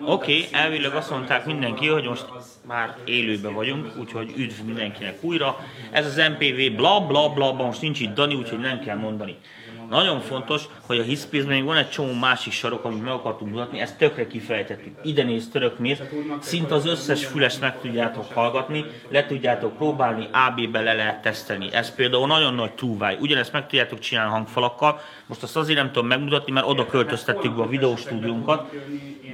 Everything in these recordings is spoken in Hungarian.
Oké, okay, elvileg azt mondták mindenki, hogy most már élőben vagyunk, úgyhogy üdv mindenkinek újra. Ez az MPV bla bla bla, most nincs itt Dani, úgyhogy nem kell mondani. Nagyon fontos, hogy a hiszpénzben még van egy csomó másik sarok, amit meg akartunk mutatni, ezt tökre kifejtettük. Ide néz török mész, szinte az összes füles meg tudjátok hallgatni, le tudjátok próbálni, AB-be le lehet tesztelni. Ez például nagyon nagy túlváj. Ugyanezt meg tudjátok csinálni hangfalakkal. Most azt azért nem tudom megmutatni, mert oda költöztettük be a videóstúdiónkat,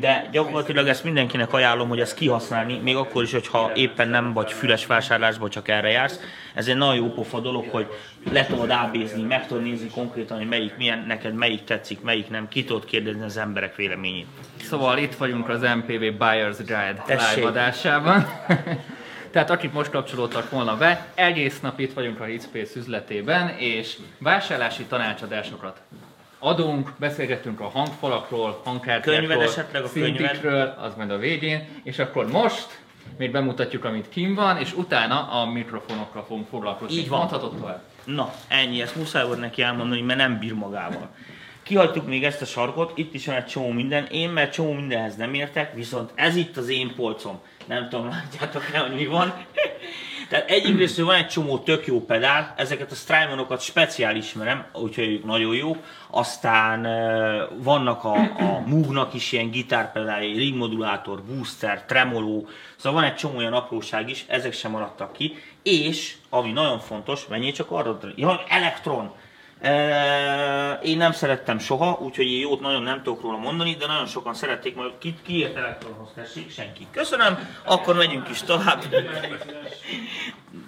de gyakorlatilag ezt mindenkinek ajánlom, hogy ezt kihasználni, még akkor is, hogyha éppen nem vagy füles vásárlásba, csak erre jársz. Ez egy nagyon jó pofa dolog, hogy le tudod ábézni, meg tudod nézni konkrétan, hogy melyik milyen, neked melyik tetszik, melyik nem, ki tudod kérdezni az emberek véleményét. Szóval itt vagyunk az MPV Buyer's Guide live adásában. Tehát akik most kapcsolódtak volna be, egész nap itt vagyunk a Hitspace üzletében, és vásárlási tanácsadásokat adunk, beszélgetünk a hangfalakról, hangkártyákról, szintikről, az majd a végén, és akkor most még bemutatjuk, amit kim van, és utána a mikrofonokkal fogunk foglalkozni. Így van. Mondhatod tovább. Na, ennyi, ezt muszáj volt neki elmondani, mert nem bír magával. Kihagytuk még ezt a sarkot, itt is van egy csomó minden, én mert csomó mindenhez nem értek, viszont ez itt az én polcom. Nem tudom, látjátok el, hogy mi van. Tehát egyrészt van egy csomó tök jó pedál, ezeket a Strymanokat speciál ismerem, úgyhogy nagyon jó. Aztán vannak a, a Moog-nak is ilyen gitárpedáljai, ringmodulátor, booster, tremoló, szóval van egy csomó olyan apróság is, ezek sem maradtak ki. És, ami nagyon fontos, menjél csak arra, ja, elektron, én nem szerettem soha, úgyhogy én jót nagyon nem tudok róla mondani, de nagyon sokan szerették, majd ki, ki ért elektronhoz tessék, senki. Köszönöm, akkor megyünk is tovább.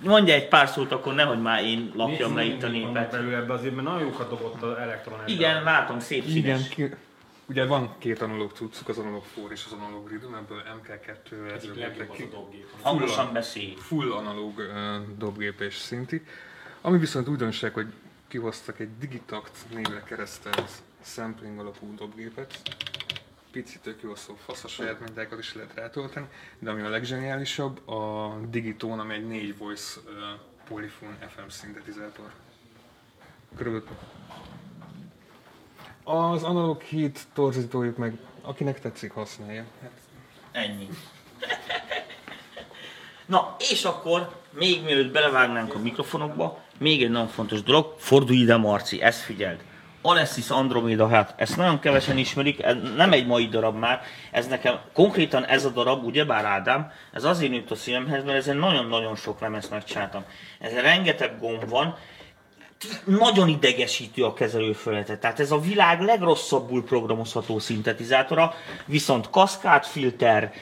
Mondja egy pár szót, akkor nehogy már én lapjam le itt a népet. Belül ebbe azért, mert nagyon jókat dobott az elektron ebbe. Igen, látom, szép színes. Igen, ki, ugye van két analóg cuccuk, az analóg for és az analóg rhythm, ebből MK2 ezzel léptek ki. Hangosan beszélj. Full analóg uh, dobgép és szinti. Ami viszont újdonság, hogy kihoztak egy Digitakt névre keresztelt sampling alapú dobgépet. Picit tök jó szó, fasz a saját mintákat is lehet rátölteni, de ami a leggeniálisabb, a Digitone, ami egy 4 voice uh, polyphone FM szintetizátor. Körülbelül az analóg hit torzítójuk meg, akinek tetszik, használja. Hát, Ennyi. Na, és akkor, még mielőtt belevágnánk a mikrofonokba, még egy nagyon fontos dolog, fordulj ide Marci, ezt figyeld. Alessis Andromeda, hát ezt nagyon kevesen ismerik, ez nem egy mai darab már, ez nekem, konkrétan ez a darab, ugyebár Ádám, ez azért nőtt a szívemhez, mert ezen nagyon-nagyon sok lemezt megcsináltam. Ezen rengeteg gomb van, nagyon idegesítő a kezelőfelületet. Tehát ez a világ legrosszabbul programozható szintetizátora, viszont kaszkádfilter,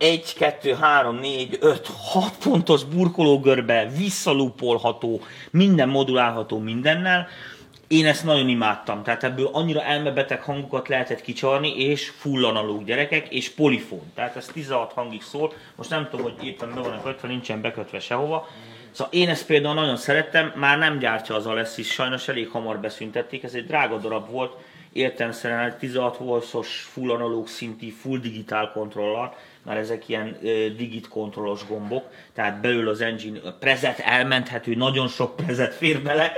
1, 2, 3, 4, 5, 6 pontos burkológörbe, visszalúpolható, minden modulálható mindennel. Én ezt nagyon imádtam, tehát ebből annyira elmebeteg hangokat lehetett kicsarni, és full analóg gyerekek, és polifón. Tehát ez 16 hangig szól, most nem tudom, hogy éppen be van kötve, nincsen bekötve sehova. Szóval én ezt például nagyon szerettem, már nem gyártja az Alessis, sajnos elég hamar beszüntették, ez egy drága darab volt, értelmszerűen egy 16 voltos full analóg szinti, full digitál kontrollal, már ezek ilyen digit kontrollos gombok, tehát belül az engine a prezet elmenthető, nagyon sok prezet fér bele.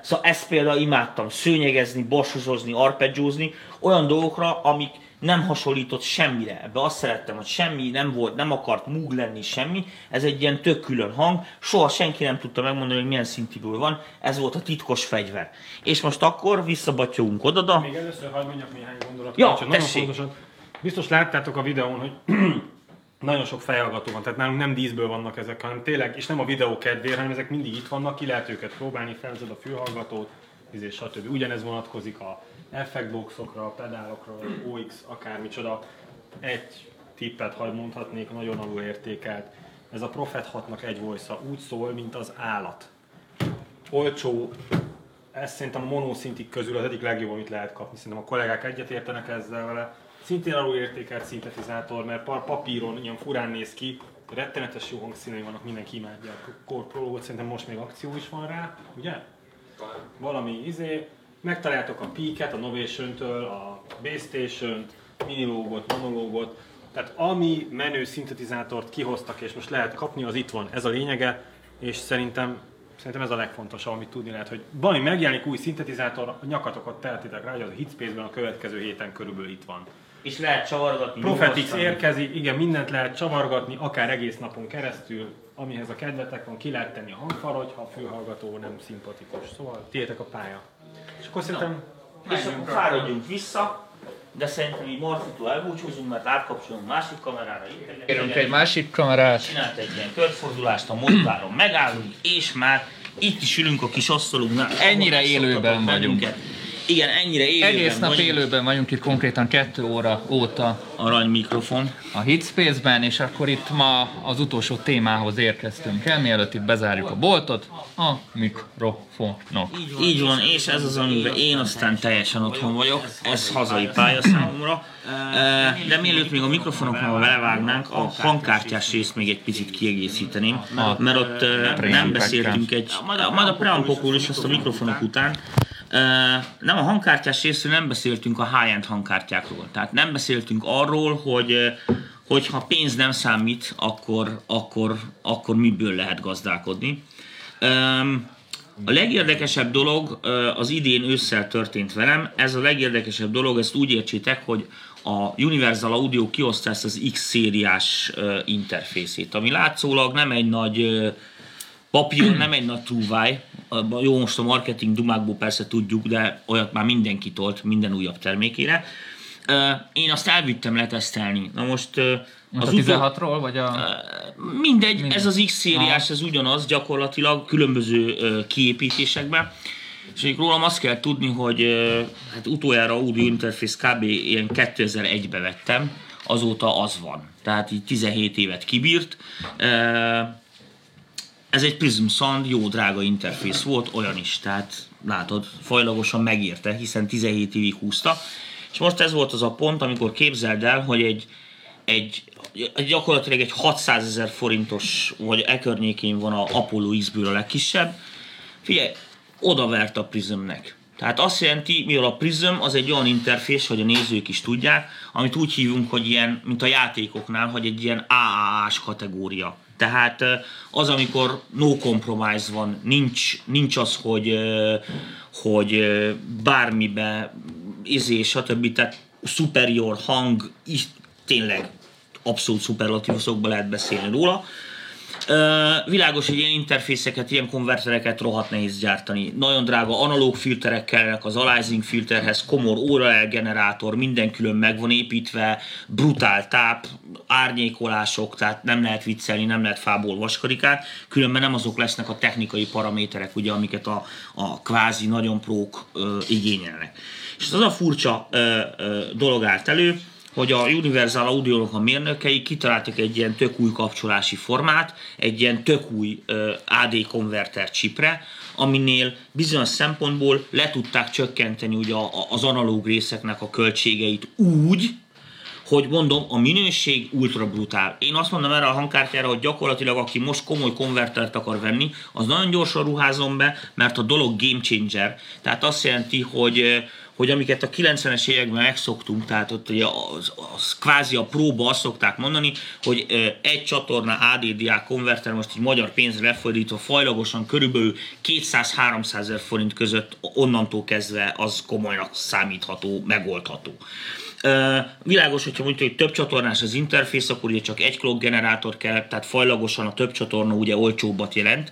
Szóval ezt például imádtam, szőnyegezni, borsozozni, arpeggiózni, olyan dolgokra, amik nem hasonlított semmire. Ebbe azt szerettem, hogy semmi nem volt, nem akart múg lenni semmi. Ez egy ilyen tök külön hang. Soha senki nem tudta megmondani, hogy milyen szintiből van. Ez volt a titkos fegyver. És most akkor visszabattyogunk oda. Még először hagyd mondjak néhány gondolatot. Ja, tessék. fontosan. Biztos láttátok a videón, hogy nagyon sok fejhallgató van, tehát nálunk nem díszből vannak ezek, hanem tényleg, és nem a videó kedvéért, hanem ezek mindig itt vannak, ki lehet őket próbálni, felzed a fülhallgatót, és stb. Ugyanez vonatkozik a effektboxokra, a pedálokra, OX, akármicsoda. Egy tippet, ha mondhatnék, nagyon alul értékelt. Ez a Prophet 6-nak egy voice úgy szól, mint az állat. Olcsó, ez szerintem a monoszintik közül az egyik legjobb, amit lehet kapni. Szerintem a kollégák egyetértenek ezzel vele. Szintén alul értékelt szintetizátor, mert pa- papíron ilyen furán néz ki, rettenetes jó hangszínei vannak, mindenki imádja a Core Prologot, szerintem most még akció is van rá, ugye? Valami izé, megtaláltok a Peak-et, a Novation-től, a Base Station-t, minilógot, monológot, tehát ami menő szintetizátort kihoztak és most lehet kapni, az itt van, ez a lényege, és szerintem Szerintem ez a legfontosabb, amit tudni lehet, hogy valami megjelenik új szintetizátor, a nyakatokat teltitek rá, hogy az a Hitspace-ben a következő héten körülbelül itt van. És lehet csavargatni. Nyugodtan. érkezik, igen, mindent lehet csavargatni, akár egész napon keresztül, amihez a kedvetek van, ki lehet tenni a hangfal, hogyha a főhallgató nem szimpatikus. Szóval tiétek a pálya. És akkor szerintem És akkor fáradjunk vissza, de szerintem így Marcitól elbúcsúzunk, mert átkapcsolunk másik kamerára. Kérünk egy másik kamerát. Csinált egy ilyen körfordulást a mozdulálon, megállunk, és már itt is ülünk a kis asztalunknál. Ennyire élőben vagyunk. bennünket. Igen, ennyire élőben Egész nap vagyunk. élőben vagyunk itt konkrétan 2 óra óta Arany mikrofon. a Hitspace-ben, és akkor itt ma az utolsó témához érkeztünk el, mielőtt itt bezárjuk a boltot, a mikrofonok. Így van, és ez az, amiben én aztán teljesen otthon vagyok. Ez hazai pálya számomra. Eh, De mielőtt még a mikrofonoknál belevágnánk, a hangkártyás részt még egy picit kiegészíteném, mert ott eh, nem beszéltünk egy, majd a preampokról is, azt a mikrofonok után, nem a hangkártyás részről nem beszéltünk a high-end hangkártyákról. Tehát nem beszéltünk arról, hogy hogyha pénz nem számít, akkor, akkor, akkor miből lehet gazdálkodni. A legérdekesebb dolog az idén ősszel történt velem. Ez a legérdekesebb dolog, ezt úgy értsétek, hogy a Universal Audio kihozta ezt az X szériás ö, interfészét, ami látszólag nem egy nagy papír, nem egy nagy trúváj. A- Jó, most a marketing dumákból persze tudjuk, de olyat már mindenki tolt minden újabb termékére. Én azt elvittem letesztelni. Na most Most a utol- 16-ról, vagy a... Mindegy, ez az X szériás, ez ugyanaz gyakorlatilag különböző kiépítésekben. És még rólam azt kell tudni, hogy hát utoljára Audio Interface kb. ilyen 2001-be vettem, azóta az van. Tehát így 17 évet kibírt. Ez egy Prism Sound, jó drága interfész volt, olyan is, tehát látod, fajlagosan megérte, hiszen 17 évig húzta. És most ez volt az a pont, amikor képzeld el, hogy egy, egy egy- gyakorlatilag egy 600 ezer forintos, vagy e környékén van a Apollo X-ből a legkisebb. Figyelj, odavert a Prismnek. Tehát azt jelenti, mivel a Prism az egy olyan interfész, hogy a nézők is tudják, amit úgy hívunk, hogy ilyen, mint a játékoknál, hogy egy ilyen AAA-s kategória. Tehát az, amikor no compromise van, nincs, nincs az, hogy, hogy bármibe izé, stb. Tehát superior hang, tényleg abszolút szuperlatívuszokban lehet beszélni róla. Világos, hogy ilyen interfészeket, ilyen konvertereket rohadt nehéz gyártani. Nagyon drága analóg filterek kellenek az aliasing filterhez, komor óra generátor, minden külön meg van építve, brutál táp, árnyékolások, tehát nem lehet viccelni, nem lehet fából vaskarikát, különben nem azok lesznek a technikai paraméterek, ugye, amiket a, a kvázi nagyon prók ö, igényelnek. És az a furcsa ö, ö, dolog állt elő, hogy a Universal audio a mérnökei kitaláltak egy ilyen tök új kapcsolási formát, egy ilyen tök új AD konverter chipre, aminél bizonyos szempontból le tudták csökkenteni ugye az analóg részeknek a költségeit úgy, hogy mondom, a minőség ultra brutál. Én azt mondom erre a hangkártyára, hogy gyakorlatilag aki most komoly konvertert akar venni, az nagyon gyorsan ruházom be, mert a dolog game changer. Tehát azt jelenti, hogy hogy amiket a 90-es években megszoktunk, tehát ott ugye az, az kvázi a próba azt szokták mondani, hogy egy csatorna ADDA konverter most így magyar pénzre lefordítva fajlagosan körülbelül 200-300 ezer forint között onnantól kezdve az komolynak számítható, megoldható. Világos, hogyha mondjuk, hogy több csatornás az interfész, akkor ugye csak egy clock generátor kell, tehát fajlagosan a több csatorna ugye olcsóbbat jelent.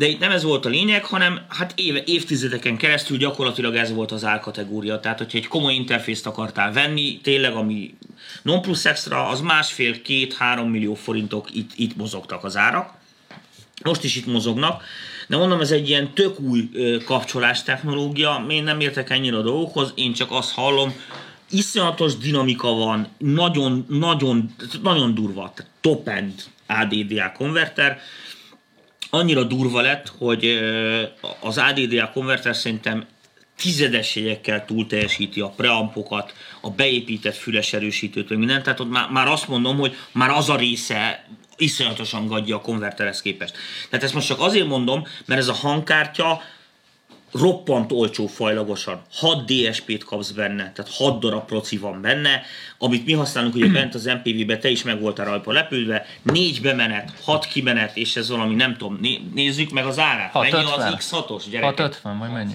De itt nem ez volt a lényeg, hanem hát éve, évtizedeken keresztül gyakorlatilag ez volt az árkategória. Tehát, hogyha egy komoly interfészt akartál venni, tényleg ami non plus extra, az másfél, két, három millió forintok itt, itt mozogtak az árak. Most is itt mozognak, de mondom, ez egy ilyen tök új kapcsolás technológia, én nem értek ennyire a dolgokhoz, én csak azt hallom, iszonyatos dinamika van, nagyon, nagyon, nagyon durva, top-end ADDA konverter, annyira durva lett, hogy az ADDA konverter szerintem tizedes jegyekkel túl teljesíti a preampokat, a beépített füles erősítőt, vagy mindent, tehát ott már, már azt mondom, hogy már az a része iszonyatosan gadja a konverterhez képest. Tehát ezt most csak azért mondom, mert ez a hangkártya roppant olcsó fajlagosan. 6 DSP-t kapsz benne, tehát 6 darab proci van benne, amit mi használunk ugye bent az MPV-be, te is meg voltál rajta lepülve, 4 bemenet, 6 kimenet, és ez valami, nem tudom, né- nézzük meg az árát. Mennyi 650. az X6-os gyerek? 650 vagy mennyi?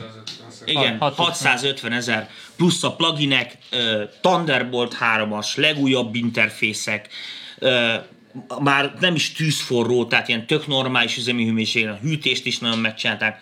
Igen, 650. 650 ezer, plusz a pluginek, ö, Thunderbolt 3-as, legújabb interfészek, ö, már nem is tűzforró, tehát ilyen tök normális üzemi hőmérséklet, a hűtést is nagyon megcsinálták,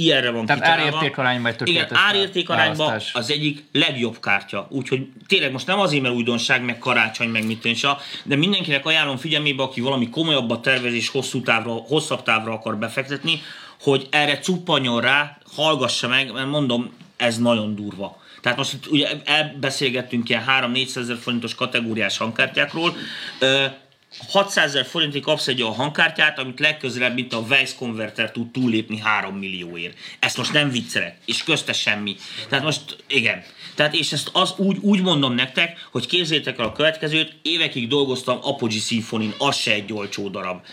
ilyenre van Tehát kitalálva. árértékarányban egy Igen, tökéletes árértékarányban választás. az egyik legjobb kártya. Úgyhogy tényleg most nem azért, mert újdonság, meg karácsony, meg mit tűnse, de mindenkinek ajánlom figyelmébe, aki valami komolyabbat tervez és hosszú távra, hosszabb távra akar befektetni, hogy erre cuppanjon rá, hallgassa meg, mert mondom, ez nagyon durva. Tehát most itt ugye elbeszélgettünk ilyen 3-400 ezer forintos kategóriás hangkártyákról, 600 ezer forintig kapsz egy olyan hangkártyát, amit legközelebb, mint a Weiss Converter tud túllépni 3 millióért. Ezt most nem viccelek, és közte semmi. Tehát most, igen. Tehát és ezt az úgy, úgy mondom nektek, hogy képzétek el a következőt, évekig dolgoztam Apogee Symphony-n, az se egy olcsó darab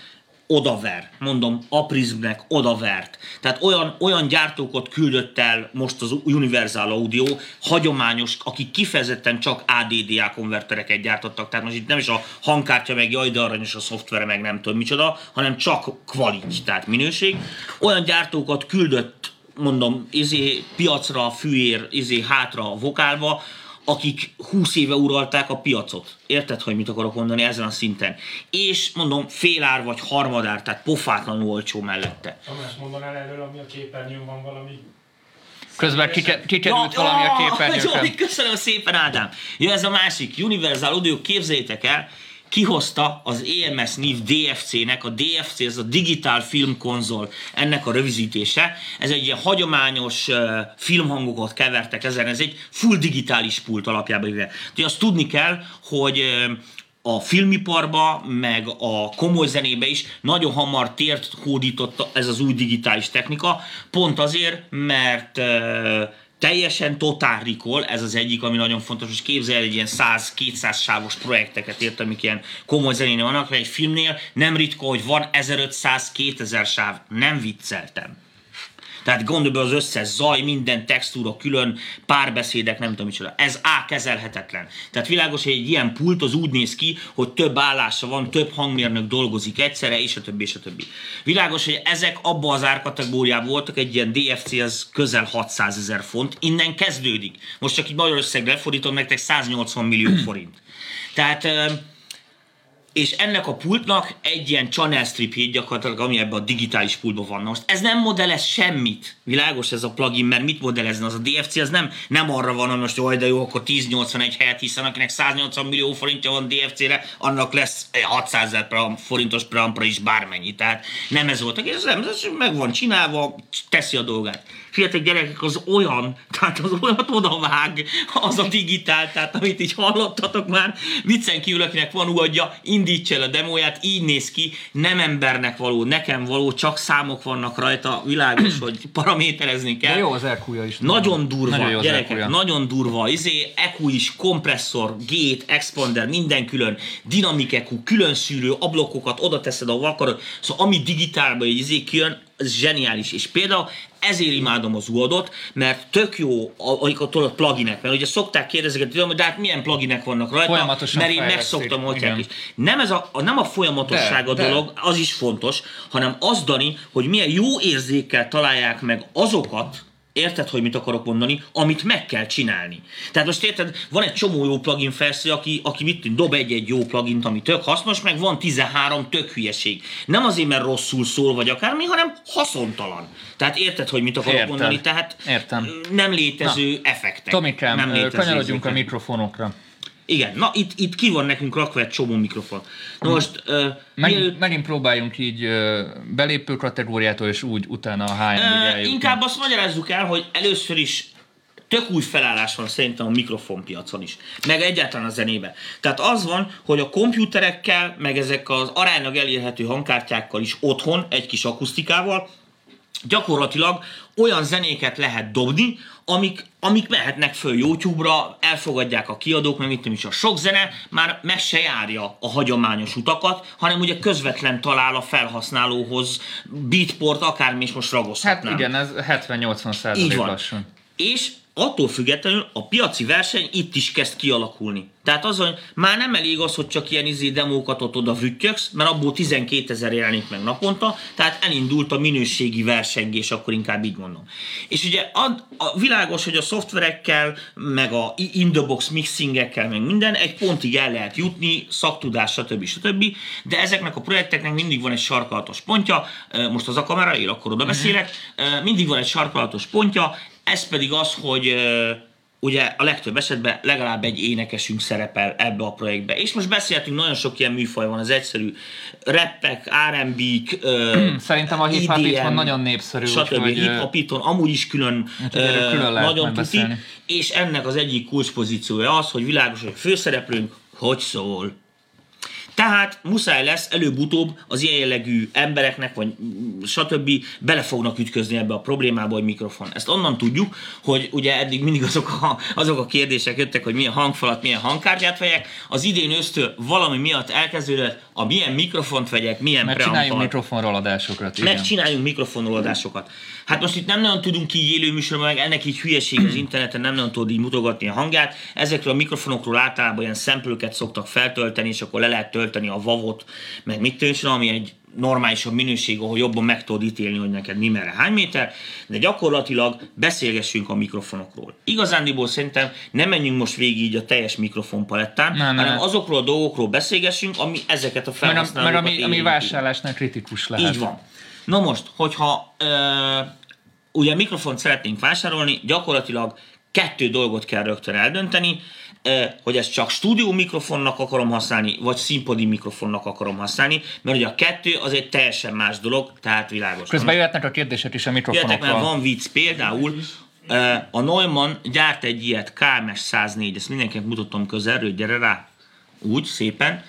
odaver, mondom, Aprismnek odavert. Tehát olyan, olyan gyártókat küldött el most az Universal Audio, hagyományos, akik kifejezetten csak ADDA konvertereket gyártottak, tehát most itt nem is a hangkártya, meg jaj, de aranyos a szoftvere, meg nem tudom micsoda, hanem csak quality, tehát minőség. Olyan gyártókat küldött mondom, izé, piacra, fűér, izé, hátra vokálba, akik 20 éve uralták a piacot. Érted, hogy mit akarok mondani ezen a szinten? És mondom, félár vagy harmadár, tehát pofátlanul olcsó mellette. Tamás, mondanál erről, ami a képernyőn van valami Közben kike- kikerült valami a Jaj, képernyőkön. köszönöm szépen, Ádám! Ja, ez a másik, Universal Audio, képzeljétek el, kihozta az EMS NIV DFC-nek, a DFC, ez a Digital Film Console, ennek a rövidítése. Ez egy ilyen hagyományos uh, filmhangokat kevertek ezen, ez egy full digitális pult alapjában. Úgyhogy azt tudni kell, hogy uh, a filmiparba, meg a komoly zenébe is nagyon hamar tért hódított ez az új digitális technika, pont azért, mert uh, teljesen Total Recall, ez az egyik, ami nagyon fontos, hogy képzelj el egy ilyen 100-200 sávos projekteket, érted, amik ilyen komoly zenénél vannak, mert egy filmnél nem ritka, hogy van 1500-2000 sáv, nem vicceltem. Tehát gondolj az összes zaj, minden textúra külön, párbeszédek, nem tudom micsoda. Ez A kezelhetetlen. Tehát világos, hogy egy ilyen pult az úgy néz ki, hogy több állása van, több hangmérnök dolgozik egyszerre, és a többi, és a többi. Világos, hogy ezek abba az árkategóriában voltak, egy ilyen DFC az közel 600 ezer font, innen kezdődik. Most csak így magyar összegre lefordítom nektek 180 millió forint. Tehát és ennek a pultnak egy ilyen channel strip hét gyakorlatilag, ami ebben a digitális pultban van. Most ez nem modellez semmit. Világos ez a plugin, mert mit modellezne? Az a DFC az nem, nem arra van, hogy most jaj, de jó, akkor 1081 helyet, hiszen akinek 180 millió forintja van DFC-re, annak lesz 600 ezer forintos preampra is bármennyi. Tehát nem ez volt. Ez nem, ez meg van csinálva, teszi a dolgát. Fiatal gyerekek, az olyan, tehát az olyat odavág, az a digitál, tehát amit így hallottatok már, viccen kívül, akinek van uadja, indítsa el a demóját, így néz ki, nem embernek való, nekem való, csak számok vannak rajta, világos, hogy paraméterezni kell. De jó az EQ-ja is. Nagyon durva, Nagyon jó az gyerekek, nagyon durva. Izé, EQ is, kompresszor, gate, expander, minden külön, dinamik EQ, külön szűrő, ablokokat oda teszed, ahol akarod. Szóval ami digitálba egy izé kijön, ez zseniális. És például ezért imádom az UAD-ot, mert tök jó, amikor tudod pluginek, mert ugye szokták kérdezni, hogy de hát milyen pluginek vannak rajta, Folyamatosan mert én megszoktam, hogy is. Nem, ez a, nem a folyamatosság De, a de. dolog, az is fontos, hanem az, Dani, hogy milyen jó érzékkel találják meg azokat, Érted, hogy mit akarok mondani? Amit meg kell csinálni. Tehát most érted, van egy csomó jó plugin felsző, aki, aki mit dob egy-egy jó plugint, ami tök hasznos, meg van 13 tök hülyeség. Nem azért, mert rosszul szól, vagy akármi, hanem haszontalan. Tehát érted, hogy mit akarok Értem. mondani? Tehát Értem. nem létező Na. effektek. Tomikám, nem létező kanyarodjunk a érzékek. mikrofonokra. Igen, na itt, itt ki van nekünk rakva egy csomó mikrofon. Na most, uh, Megint, megint próbáljunk így ö, belépő kategóriától, és úgy utána a Ö, eljutni. inkább azt magyarázzuk el, hogy először is tök új felállás van szerintem a mikrofonpiacon is, meg egyáltalán a zenében. Tehát az van, hogy a komputerekkel, meg ezek az aránylag elérhető hangkártyákkal is otthon, egy kis akusztikával, gyakorlatilag olyan zenéket lehet dobni, amik, amik mehetnek föl YouTube-ra, elfogadják a kiadók, meg mit tudom is, a sok zene már meg se járja a hagyományos utakat, hanem ugye közvetlen talál a felhasználóhoz beatport, akármi is most Hát ragozhatnám. igen, ez 70-80 Így százalék lassan. És attól függetlenül a piaci verseny itt is kezd kialakulni. Tehát az, hogy már nem elég az, hogy csak ilyen izé demókat ott oda vüttyöksz, mert abból 12 ezer jelenik meg naponta, tehát elindult a minőségi versengés, akkor inkább így mondom. És ugye a, a világos, hogy a szoftverekkel, meg a in the box mixingekkel, meg minden, egy pontig el lehet jutni, szaktudás, stb. stb. De ezeknek a projekteknek mindig van egy sarkalatos pontja, most az a kamera él, akkor oda beszélek, Ö, mindig van egy sarkalatos pontja, ez pedig az, hogy ugye a legtöbb esetben legalább egy énekesünk szerepel ebbe a projektbe. És most beszéltünk, nagyon sok ilyen műfaj van, az egyszerű rappek, R&B-k, Szerintem a hip-hop EDM, itthon nagyon népszerű, stb. ö, Hip-hop itthon amúgy is külön, ö, külön nagyon tuti, és ennek az egyik kulcspozíciója az, hogy világos, hogy főszereplőnk hogy szól. Tehát muszáj lesz előbb-utóbb az ilyen jellegű embereknek, vagy stb. bele fognak ütközni ebbe a problémába, hogy mikrofon. Ezt onnan tudjuk, hogy ugye eddig mindig azok a, azok a kérdések jöttek, hogy milyen hangfalat, milyen hangkártyát vegyek. Az idén ősztől valami miatt elkezdődött, a milyen mikrofont vegyek, milyen Mert csináljunk preamp mikrofonról adásokat. Igen. meg csináljunk mikrofonolódásokat. Hát most itt nem nagyon tudunk így élő műsorban, meg ennek így hülyeség az interneten, nem nagyon tudod így mutogatni a hangját. Ezekről a mikrofonokról általában ilyen szemplőket szoktak feltölteni, és akkor le lehet tölteni a vavot, meg mit tűncs, ami egy normálisabb minőség, ahol jobban meg tudod ítélni, hogy neked mi merre hány méter, de gyakorlatilag beszélgessünk a mikrofonokról. Igazándiból szerintem nem menjünk most végig így a teljes mikrofonpalettán, Nem, nem. hanem azokról a dolgokról beszélgessünk, ami ezeket a Mert, a- mert felhasználókat ami, ami vásárlásnál kritikus lehet. Így van. Na most, hogyha ö, ugye mikrofont szeretnénk vásárolni, gyakorlatilag kettő dolgot kell rögtön eldönteni, hogy ezt csak stúdió mikrofonnak akarom használni, vagy színpadi mikrofonnak akarom használni, mert ugye a kettő az egy teljesen más dolog, tehát világos. Közben jöhetnek a kérdések is a Jöttek, mert mikrofonokról. van vicc, például a Neumann gyárt egy ilyet KMS 104, ezt mindenkinek mutatom közelről, gyere rá, úgy, szépen.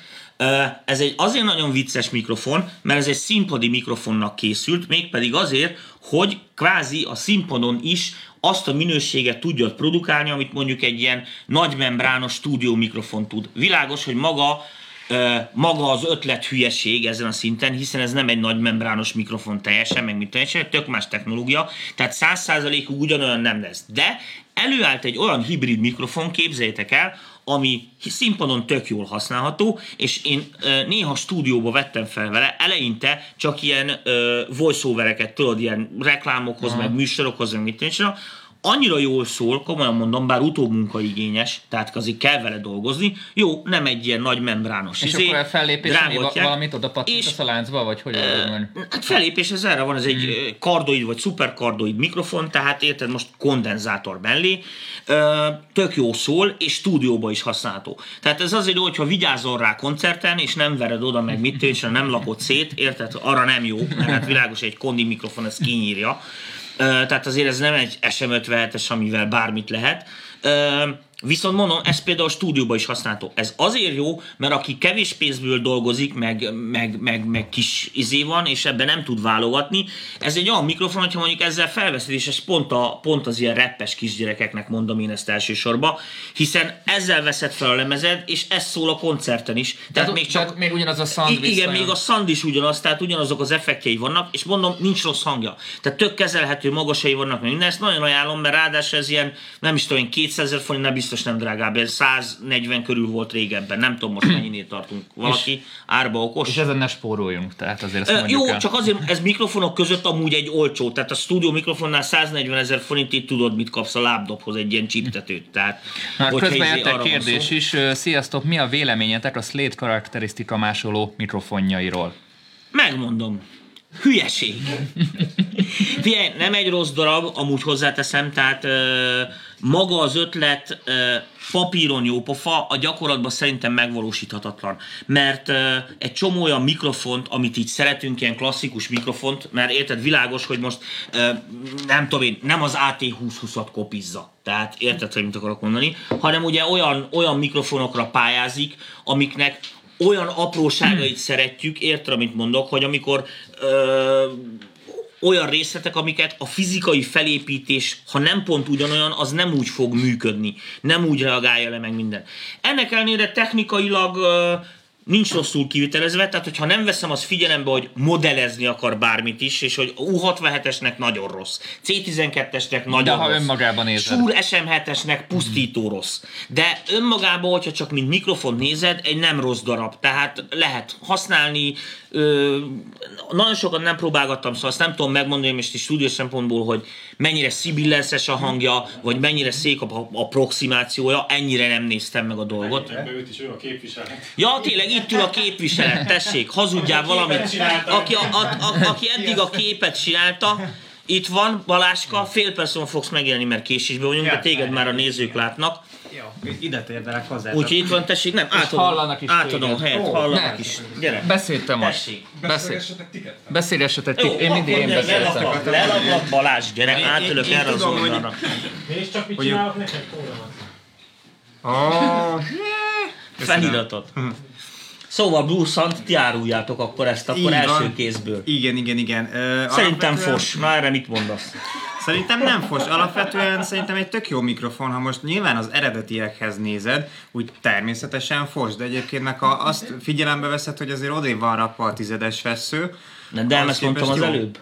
Ez egy azért nagyon vicces mikrofon, mert ez egy színpadi mikrofonnak készült, mégpedig azért, hogy kvázi a színpadon is azt a minőséget tudja produkálni, amit mondjuk egy ilyen nagymembrános stúdió mikrofon tud. Világos, hogy maga maga az ötlet hülyeség ezen a szinten, hiszen ez nem egy nagy membrános mikrofon teljesen, meg mint teljesen, tök más technológia, tehát 100%-ig ugyanolyan nem lesz. De előállt egy olyan hibrid mikrofon, képzeljétek el, ami színpadon tök jól használható, és én néha stúdióba vettem fel vele, eleinte csak ilyen voice-overeket, tudod, ilyen reklámokhoz, meg műsorokhoz, meg mit tudom, annyira jól szól, komolyan mondom, bár utómunkaigényes, tehát azért kell vele dolgozni. Jó, nem egy ilyen nagy membrános. És izé, akkor a fellépés, valamit oda És- pattintasz a láncba, vagy hogy meg? Hát fellépés ez erre van, ez egy hmm. kardoid vagy szuperkardoid mikrofon, tehát érted most kondenzátor mellé, Ö, tök jó szól, és stúdióba is használható. Tehát ez azért jó, hogyha vigyázol rá koncerten, és nem vered oda meg mit és nem lapod szét, érted, arra nem jó, mert hát világos, egy kondi mikrofon ezt kinyírja. Tehát azért ez nem egy SM57-es, amivel bármit lehet. Viszont mondom, ez például a stúdióban is használható. Ez azért jó, mert aki kevés pénzből dolgozik, meg, meg, meg, meg kis izé van, és ebben nem tud válogatni, ez egy olyan mikrofon, hogyha mondjuk ezzel felveszed, és ez pont, a, pont az ilyen reppes kisgyerekeknek mondom én ezt elsősorban, hiszen ezzel veszed fel a lemezed, és ez szól a koncerten is. Tehát, Tehát, még csak tehát még ugyanaz a sound I- igen, visszajön. még a sound is ugyanaz, tehát ugyanazok az effektjei vannak, és mondom, nincs rossz hangja. Tehát tök kezelhető magasai vannak, minden, ezt nagyon ajánlom, mert ráadásul ez ilyen, nem is tudom, én 200 ezer forint, nem biztos nem drágább, ez 140 körül volt régebben, nem tudom most mennyinél tartunk. Valaki árba okos. És ezen ne spóroljunk, tehát azért ezt Jó, el. csak azért ez mikrofonok között amúgy egy olcsó, tehát a stúdió mikrofonnál 140 ezer forintig tudod, mit kapsz a lábdobhoz, egy ilyen csiptetőt. Tehát, Hát hogyha közben izé jött egy kérdés szó. is. Sziasztok, mi a véleményetek a Slate karakterisztika másoló mikrofonjairól? Megmondom. Hülyeség. Figyelj, nem egy rossz darab, amúgy hozzáteszem, tehát ö, maga az ötlet papíron jó pofa, a gyakorlatban szerintem megvalósíthatatlan. Mert egy csomó olyan mikrofont, amit így szeretünk, ilyen klasszikus mikrofont, mert érted, világos, hogy most nem tudom én, nem az AT2020-at kopizza. Tehát érted, hogy mit akarok mondani, hanem ugye olyan, olyan mikrofonokra pályázik, amiknek olyan apróságait szeretjük, érted, amit mondok, hogy amikor ö, olyan részletek, amiket a fizikai felépítés, ha nem pont ugyanolyan, az nem úgy fog működni. Nem úgy reagálja le meg minden. Ennek ellenére technikailag nincs rosszul kivitelezve, tehát hogyha nem veszem azt figyelembe, hogy modellezni akar bármit is, és hogy U67-esnek nagyon rossz, C12-esnek nagyon De ha rossz, önmagában nézed. Shure SM7-esnek pusztító rossz. De önmagában, hogyha csak mint mikrofon nézed, egy nem rossz darab. Tehát lehet használni. Ö, nagyon sokat nem próbálgattam, szóval azt nem tudom megmondani most is stúdió szempontból, hogy mennyire sibillences a hangja, vagy mennyire szék a, a proximációja, ennyire nem néztem meg a dolgot. Őt is ő a képviselet. Ja, tényleg itt ül a képviselet, tessék, hazudjál valamit. Aki, a, a, a, aki eddig a képet csinálta, itt van, Baláska, fél perc múlva fogsz megjelenni, mert késésben vagyunk, de téged már a nézők látnak. Jó, ide térdelek hozzá. Úgyhogy itt van, tessék, nem, átadom, hallanak is átadom a téged. helyet, Ó, hallanak ne. is. Gyere. Beszéltem most. Tessék. Beszél. tiket. Beszélgessetek ti. Én mindig én beszéltem. lelaklak, Balázs, gyere, én erre az oldalra. És csak mit csinálok neked? Kóramat. Oh, Feliratot. Szóval Blue Sun, ti áruljátok akkor ezt, akkor Így első van. kézből. igen, igen, igen. Ö, Szerintem alapvetően- fos, na erre mit mondasz? Szerintem nem fos. Alapvetően szerintem egy tök jó mikrofon, ha most nyilván az eredetiekhez nézed, úgy természetesen fos, de egyébként meg ha azt figyelembe veszed, hogy azért odébb van rakva a tizedes fesző, De, de ezt mondtam az jó. előbb.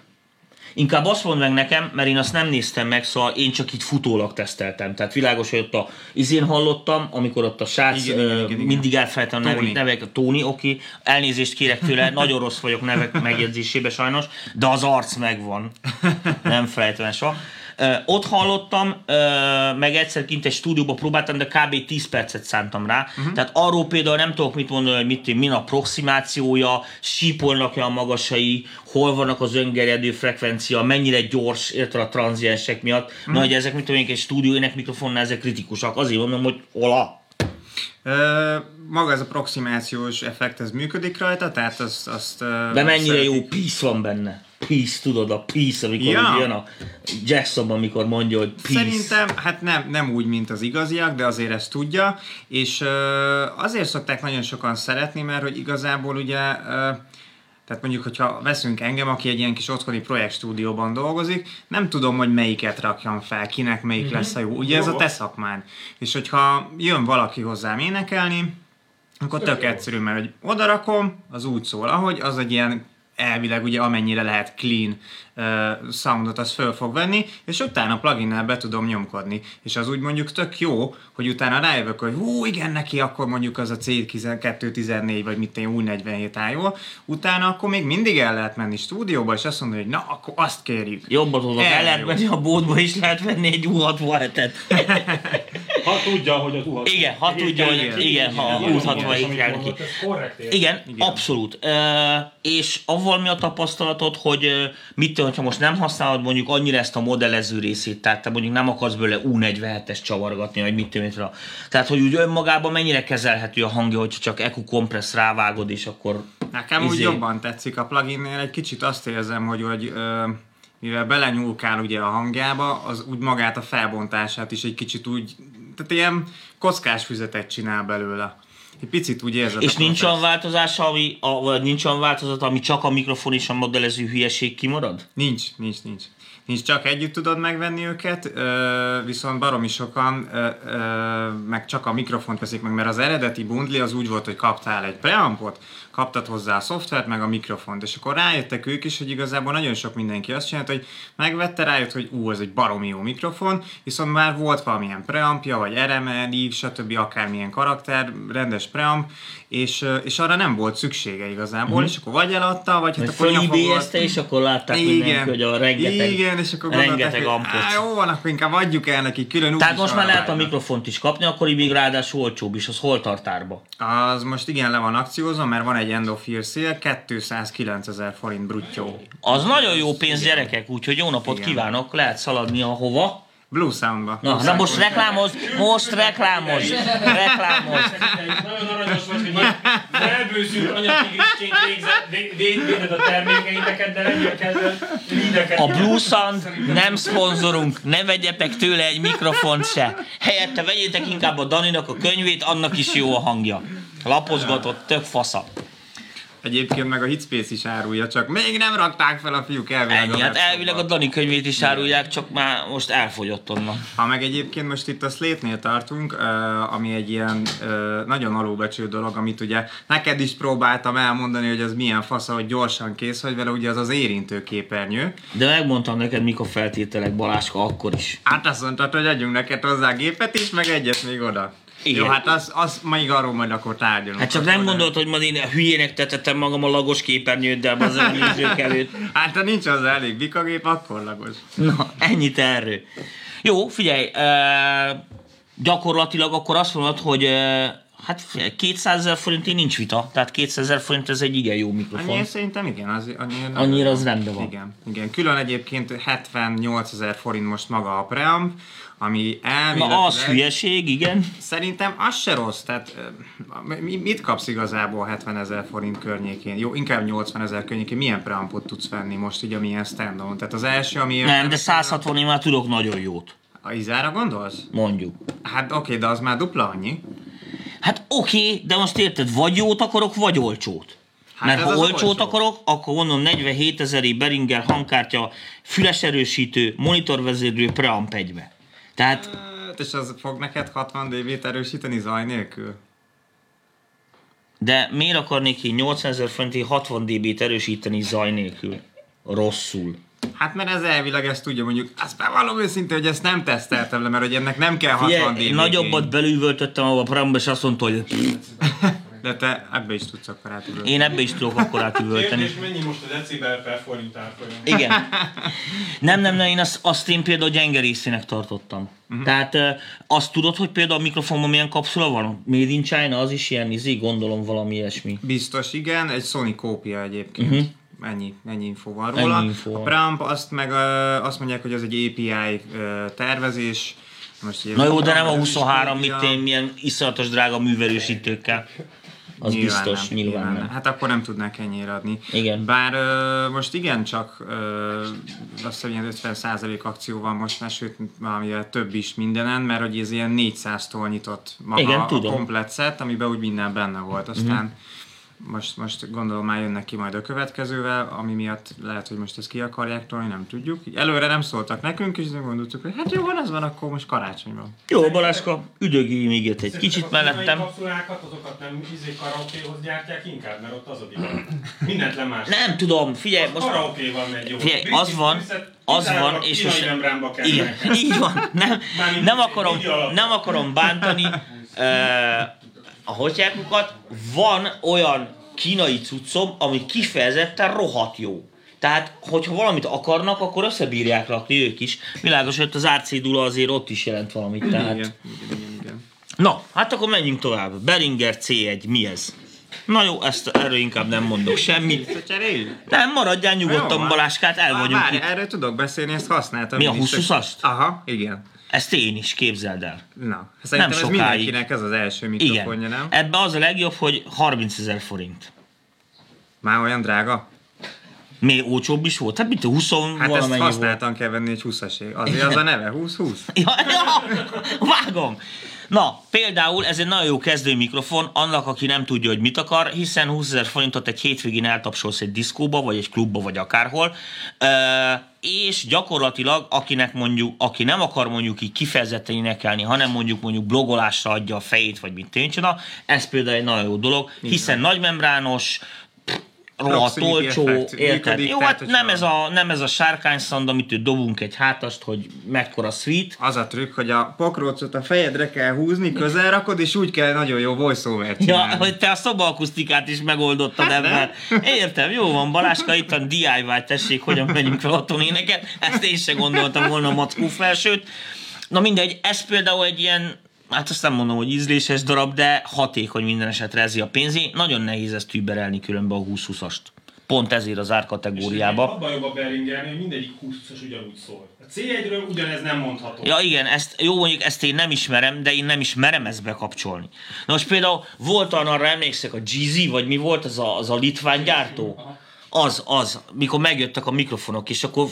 Inkább azt mondd meg nekem, mert én azt nem néztem meg, szóval én csak így futólag teszteltem. Tehát világos, hogy ott a izén hallottam, amikor ott a srác, Igen, ö, igen, igen. mindig elfelejtem nevét, nevek, a Tóni, oké, elnézést kérek tőle, nagyon rossz vagyok nevek megjegyzésébe sajnos, de az arc megvan. Nem felejtem el soha. Ott hallottam, meg egyszer kint egy stúdióban próbáltam, de kb. 10 percet szántam rá. Mhm. Uh-huh. Tehát arról például nem tudok mit mondani, hogy mit, min a proximációja, sípolnak-e a magasai, hol vannak az öngerjedő frekvencia, mennyire gyors, érted a tranziensek miatt. Uh-huh. Na, hogy ezek, mit tudom én, egy stúdióének mikrofonnál ezek kritikusak. Azért mondom, hogy ola. Maga ez a proximációs effekt, ez működik rajta, tehát azt... azt De mennyire szeretik. jó peace van benne. Peace, tudod, a peace, amikor Ja. jön a Jackson, amikor mondja, hogy peace. Szerintem, hát nem, nem úgy, mint az igaziak, de azért ezt tudja, és ö, azért szokták nagyon sokan szeretni, mert hogy igazából ugye, ö, tehát mondjuk, hogyha veszünk engem, aki egy ilyen kis otthoni projektstúdióban dolgozik, nem tudom, hogy melyiket rakjam fel, kinek melyik lesz a jó. Ugye ez a te szakmád. És hogyha jön valaki hozzám énekelni, akkor tök egyszerű, mert hogy odarakom, az úgy szól, ahogy az egy ilyen elvileg ugye amennyire lehet clean uh, soundot az föl fog venni, és utána pluginnel be tudom nyomkodni. És az úgy mondjuk tök jó, hogy utána rájövök, hogy hú, igen, neki akkor mondjuk az a C214 vagy mit én új 47 áll jól, utána akkor még mindig el lehet menni stúdióba, és azt mondani, hogy na, akkor azt kérjük. Jobban tudok, Erre el lehet menni a bódba is, lehet venni egy U67-et. Ha tudja, hogy az uhat. Igen, ha tudja, hogy igen, ha a U67 kell neki. Ez korrekt érted? Igen, abszolút. És avval mi a tapasztalatod, hogy mit tudom, ha most nem használod mondjuk annyira ezt a modellező részét, tehát te mondjuk nem akarsz belőle U47-es csavargatni, vagy mit tudom. Tehát, hogy úgy önmagában mennyire kezelhető a hangja, hogyha csak EQ kompressz rávágod, és akkor Nekem úgy izé- jobban tetszik a pluginnél, egy kicsit azt érzem, hogy, hogy ö, mivel belenyúlkál ugye a hangjába, az úgy magát a felbontását is egy kicsit úgy, tehát ilyen kockás füzetet csinál belőle. Egy picit úgy érzed És nincs olyan változás, ami, a, vagy nincs olyan változat, ami csak a mikrofon és a modellező hülyeség kimarad? Nincs, nincs, nincs. Nincs, csak együtt tudod megvenni őket, viszont baromi sokan meg csak a mikrofont veszik meg, mert az eredeti bundli az úgy volt, hogy kaptál egy preampot, kaptad hozzá a szoftvert, meg a mikrofont, és akkor rájöttek ők is, hogy igazából nagyon sok mindenki azt csinálta, hogy megvette, rájött, hogy ú, ez egy baromi jó mikrofon, viszont már volt valamilyen preampja, vagy RML, stb. akármilyen karakter, rendes preamp, és, és arra nem volt szüksége igazából, és akkor vagy eladta, vagy hát akkor fölibélyezte, és akkor látták mindenki, hogy a rengeteg, igen, és akkor rengeteg ampot. "Á, jó van, akkor inkább adjuk el neki külön Tehát most már lehet a mikrofont is kapni, akkor még ráadásul olcsóbb is, az hol tart árba? Az most igen le van akciózva, mert van egy end of year szél, 209 ezer forint bruttyó. Az nagyon jó pénz gyerekek, úgyhogy jó napot Igen. kívánok, lehet szaladni a hova. Blue Soundba. Na, na most reklámoz, most reklámoz, reklámoz. Nagyon aranyos vagy, hogy véded termékeiteket, de. A Blue Sound nem szponzorunk, ne vegyetek tőle egy mikrofont se. Helyette vegyétek inkább a Daninak a könyvét, annak is jó a hangja. Lapozgatott, tök fasza. Egyébként meg a Hitspace is árulja, csak még nem rakták fel a fiúk elvileg Ennyi, a hát elvileg a Dani könyvét is árulják, csak már most elfogyott onnan. Ha meg egyébként most itt a Slate-nél tartunk, ami egy ilyen nagyon alulbecsült dolog, amit ugye neked is próbáltam elmondani, hogy az milyen fasz, hogy gyorsan kész vagy vele, ugye az az érintő képernyő. De megmondtam neked, mik a feltételek Baláska akkor is. Hát azt mondtad, hogy adjunk neked hozzá gépet is, meg egyet még oda. Igen. Jó, hát az, az még arról majd akkor tárgyalunk. Hát csak nem gondolt, hogy majd én hülyének tetettem magam a lagos képernyőddel az a nézők előtt. Hát ha nincs az elég bikagép, akkor lagos. Na, ennyit erről. Jó, figyelj, uh, gyakorlatilag akkor azt mondod, hogy uh, hát figyelj, 200 ezer forintig nincs vita, tehát 200 ezer forint ez egy igen jó mikrofon. Annyi szerintem igen, az, annyira, Annyira az rendben van. Igen, igen. Külön egyébként 78 ezer forint most maga a preamp, ami elméletileg... Na az hülyeség, igen. Szerintem az se rossz, tehát mit kapsz igazából 70 ezer forint környékén? Jó, inkább 80 ezer környékén. Milyen preampot tudsz venni most így, amilyen standon? Tehát az első, ami... Nem, de 160 én már tudok nagyon jót, A Izára gondolsz? mondjuk. Hát oké, de az már dupla annyi. Hát oké, de most érted, vagy jót akarok, vagy olcsót. Hát Mert ha olcsót olcsó. akarok, akkor mondom 47 ezeri Beringer hangkártya, füles erősítő, monitorvezérlő preamp egybe. Tehát Hát, és az fog neked 60 dB-t erősíteni zaj nélkül? De miért akarnék én 80 ezer forinti 60 dB-t erősíteni zaj nélkül? Rosszul. Hát mert ez elvileg ezt tudja, mondjuk, azt bevallom őszintén, hogy ezt nem teszteltem le, mert hogy ennek nem kell 60 Figyelj, dB. nagyobbat belüvöltöttem abba a preampba, és azt mondta, hogy De te ebbe is tudsz akkor átülni. én ebbe is tudok akkor átüvölteni. Kérdés, mennyi most a decibel per forint árfolyam? Igen. Nem, nem, nem, én azt, azt én például gyenge részének tartottam. Uh-huh. Tehát azt tudod, hogy például a mikrofonban milyen kapszula van? Made in China, az is ilyen, izé, gondolom valami ilyesmi. Biztos igen, egy Sony kópia egyébként. Uh-huh. Ennyi, ennyi info van róla. Mhm. Ennyi info a. Preamp azt meg azt mondják, hogy az egy API tervezés. Most Na jó, de nem a ez is 23, mit én, milyen iszonyatos drága művelősítőkkel. Az Nyilván biztos, nem, nyilván, nem. Hát akkor nem tudnák ennyire adni. Igen. Bár ö, most igen, csak ö, azt hiszem ilyen 50% akció van most, már, sőt valamivel több is mindenen, mert hogy ez ilyen 400-tól nyitott maga Igen, a tudom. Mhm. komplet set, amiben úgy minden benne volt. Aztán mm-hmm. Most, most gondolom már jönnek ki majd a következővel, ami miatt lehet, hogy most ezt ki akarják tolni, nem tudjuk. Előre nem szóltak nekünk, és gondoltuk, hogy hát jó, van, az van, akkor most karácsony van. Jó, Baláska, üdögélj még itt egy kicsit a mellettem. kapszulákat, azokat nem izé karaokéhoz gyártják inkább, mert ott az a divat. Mindent lemás. Nem tudom, figyelj, most... Karaokéval megy jó. Figyelj, az van, az van, és most... Igen, így van, nem, nem akarom, nem akarom bántani a hotyákukat. Van olyan kínai cuccom, ami kifejezetten rohadt jó. Tehát, hogyha valamit akarnak, akkor összebírják rakni ők is. Világos, hogy az árcédula azért ott is jelent valamit. Tehát... Igen, igen, igen, igen. Na, hát akkor menjünk tovább. Beringer C1, mi ez? Na jó, ezt erről inkább nem mondok semmit. Nem, maradjál Jó, nyugodtan, van. Baláskát, el vagyunk Várj, erről tudok beszélni, ezt használtam. Mi, a én is, 20-20-ast? Aha, igen. Ezt én is, képzeld el. Na, szerintem ez sokáig. mindenkinek ez az első mikrofonja, Igen. nem? Ebbe az a legjobb, hogy 30 ezer forint. Már olyan drága? Még olcsóbb is volt? Hát mit, 20 Hát ezt valamennyi volt. használtan kell venni egy 20 Azért az a neve, 20-20. Ja, ja, vágom. Na, például ez egy nagyon jó kezdő mikrofon, annak, aki nem tudja, hogy mit akar, hiszen 20 ezer forintot egy hétvégén eltapsolsz egy diszkóba, vagy egy klubba, vagy akárhol, és gyakorlatilag, akinek mondjuk, aki nem akar mondjuk így kifejezetten énekelni, hanem mondjuk mondjuk blogolásra adja a fejét, vagy mit tényleg ez például egy nagyon jó dolog, hiszen nagymembrános, rohadt olcsó, érted? Jó, hát nem ez, a, nem ez a sárkányszand, amit dobunk egy hátast, hogy mekkora sweet, Az a trükk, hogy a pokrócot a fejedre kell húzni, közel rakod, és úgy kell nagyon jó voice-over Ja, csinálni. hogy te a szobaakusztikát is megoldottad Hát ebben. Értem, jó van, Baláska, itt a DIY, tessék, hogyan megyünk fel a tonéneket. Ezt én sem gondoltam volna a mackó felsőt. Na mindegy, ez például egy ilyen, hát azt nem mondom, hogy ízléses darab, de hatékony minden esetre ezzi a pénzé. Nagyon nehéz ezt tűberelni különben a 20-20-ast. Pont ezért az árkategóriába. Abban jobb a Beringernél, hogy mindegyik 20 ugyanúgy szól. A C1-ről ugyanez nem mondható. Ja igen, ezt, jó mondjuk ezt én nem ismerem, de én nem is merem ezt bekapcsolni. Na most például volt olyan, arra emlékszek, a GZ, vagy mi volt az a, az a litván gyártó? Az, az, mikor megjöttek a mikrofonok, és akkor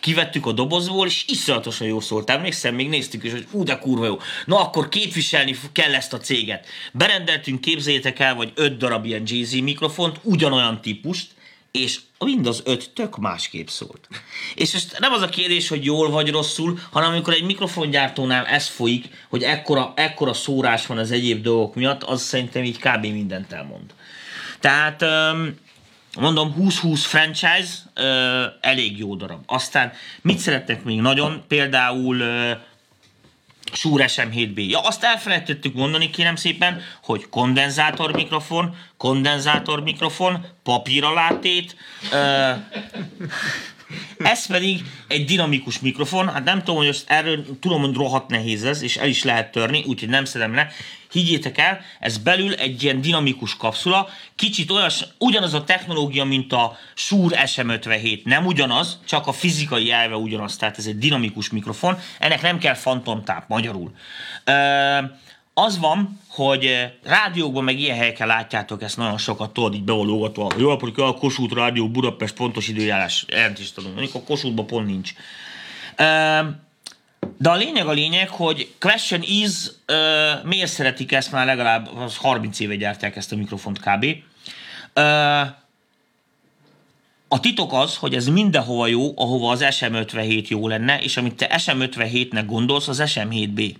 kivettük a dobozból, és iszonyatosan jó szólt. Emlékszem, még néztük is, hogy ú, de kurva jó. Na akkor képviselni kell ezt a céget. Berendeltünk, képzeljétek el, vagy öt darab ilyen JZ mikrofont, ugyanolyan típust, és mind az öt tök másképp szólt. És most nem az a kérdés, hogy jól vagy rosszul, hanem amikor egy mikrofongyártónál ez folyik, hogy ekkora, ekkora szórás van az egyéb dolgok miatt, az szerintem így kb. mindent elmond. Tehát mondom, 20-20 franchise elég jó darab. Aztán mit szeretnek még nagyon? Például Shure SM7B. Ja, azt elfelejtettük mondani, kérem szépen, hogy kondenzátor mikrofon, kondenzátor mikrofon, papíralátét, ö, ez pedig egy dinamikus mikrofon, hát nem tudom, hogy ezt erről tudom, hogy rohadt nehéz ez, és el is lehet törni, úgyhogy nem szedem le. Higgyétek el, ez belül egy ilyen dinamikus kapszula, kicsit olyas, ugyanaz a technológia, mint a Shure SM57, nem ugyanaz, csak a fizikai elve ugyanaz, tehát ez egy dinamikus mikrofon, ennek nem kell fantomtáp magyarul. Ö- az van, hogy eh, rádiókban meg ilyen helyeken látjátok ezt nagyon sokat, tudod, így beológatva. Jó napot, a Kossuth Rádió Budapest pontos időjárás jelentést adunk. Mondjuk a Kossuthban pont nincs. Ehm, de a lényeg a lényeg, hogy question is, uh, miért szeretik ezt már legalább 30 éve gyártják ezt a mikrofont kb. Uh, a titok az, hogy ez mindenhova jó, ahova az SM57 jó lenne, és amit te SM57-nek gondolsz, az SM7B.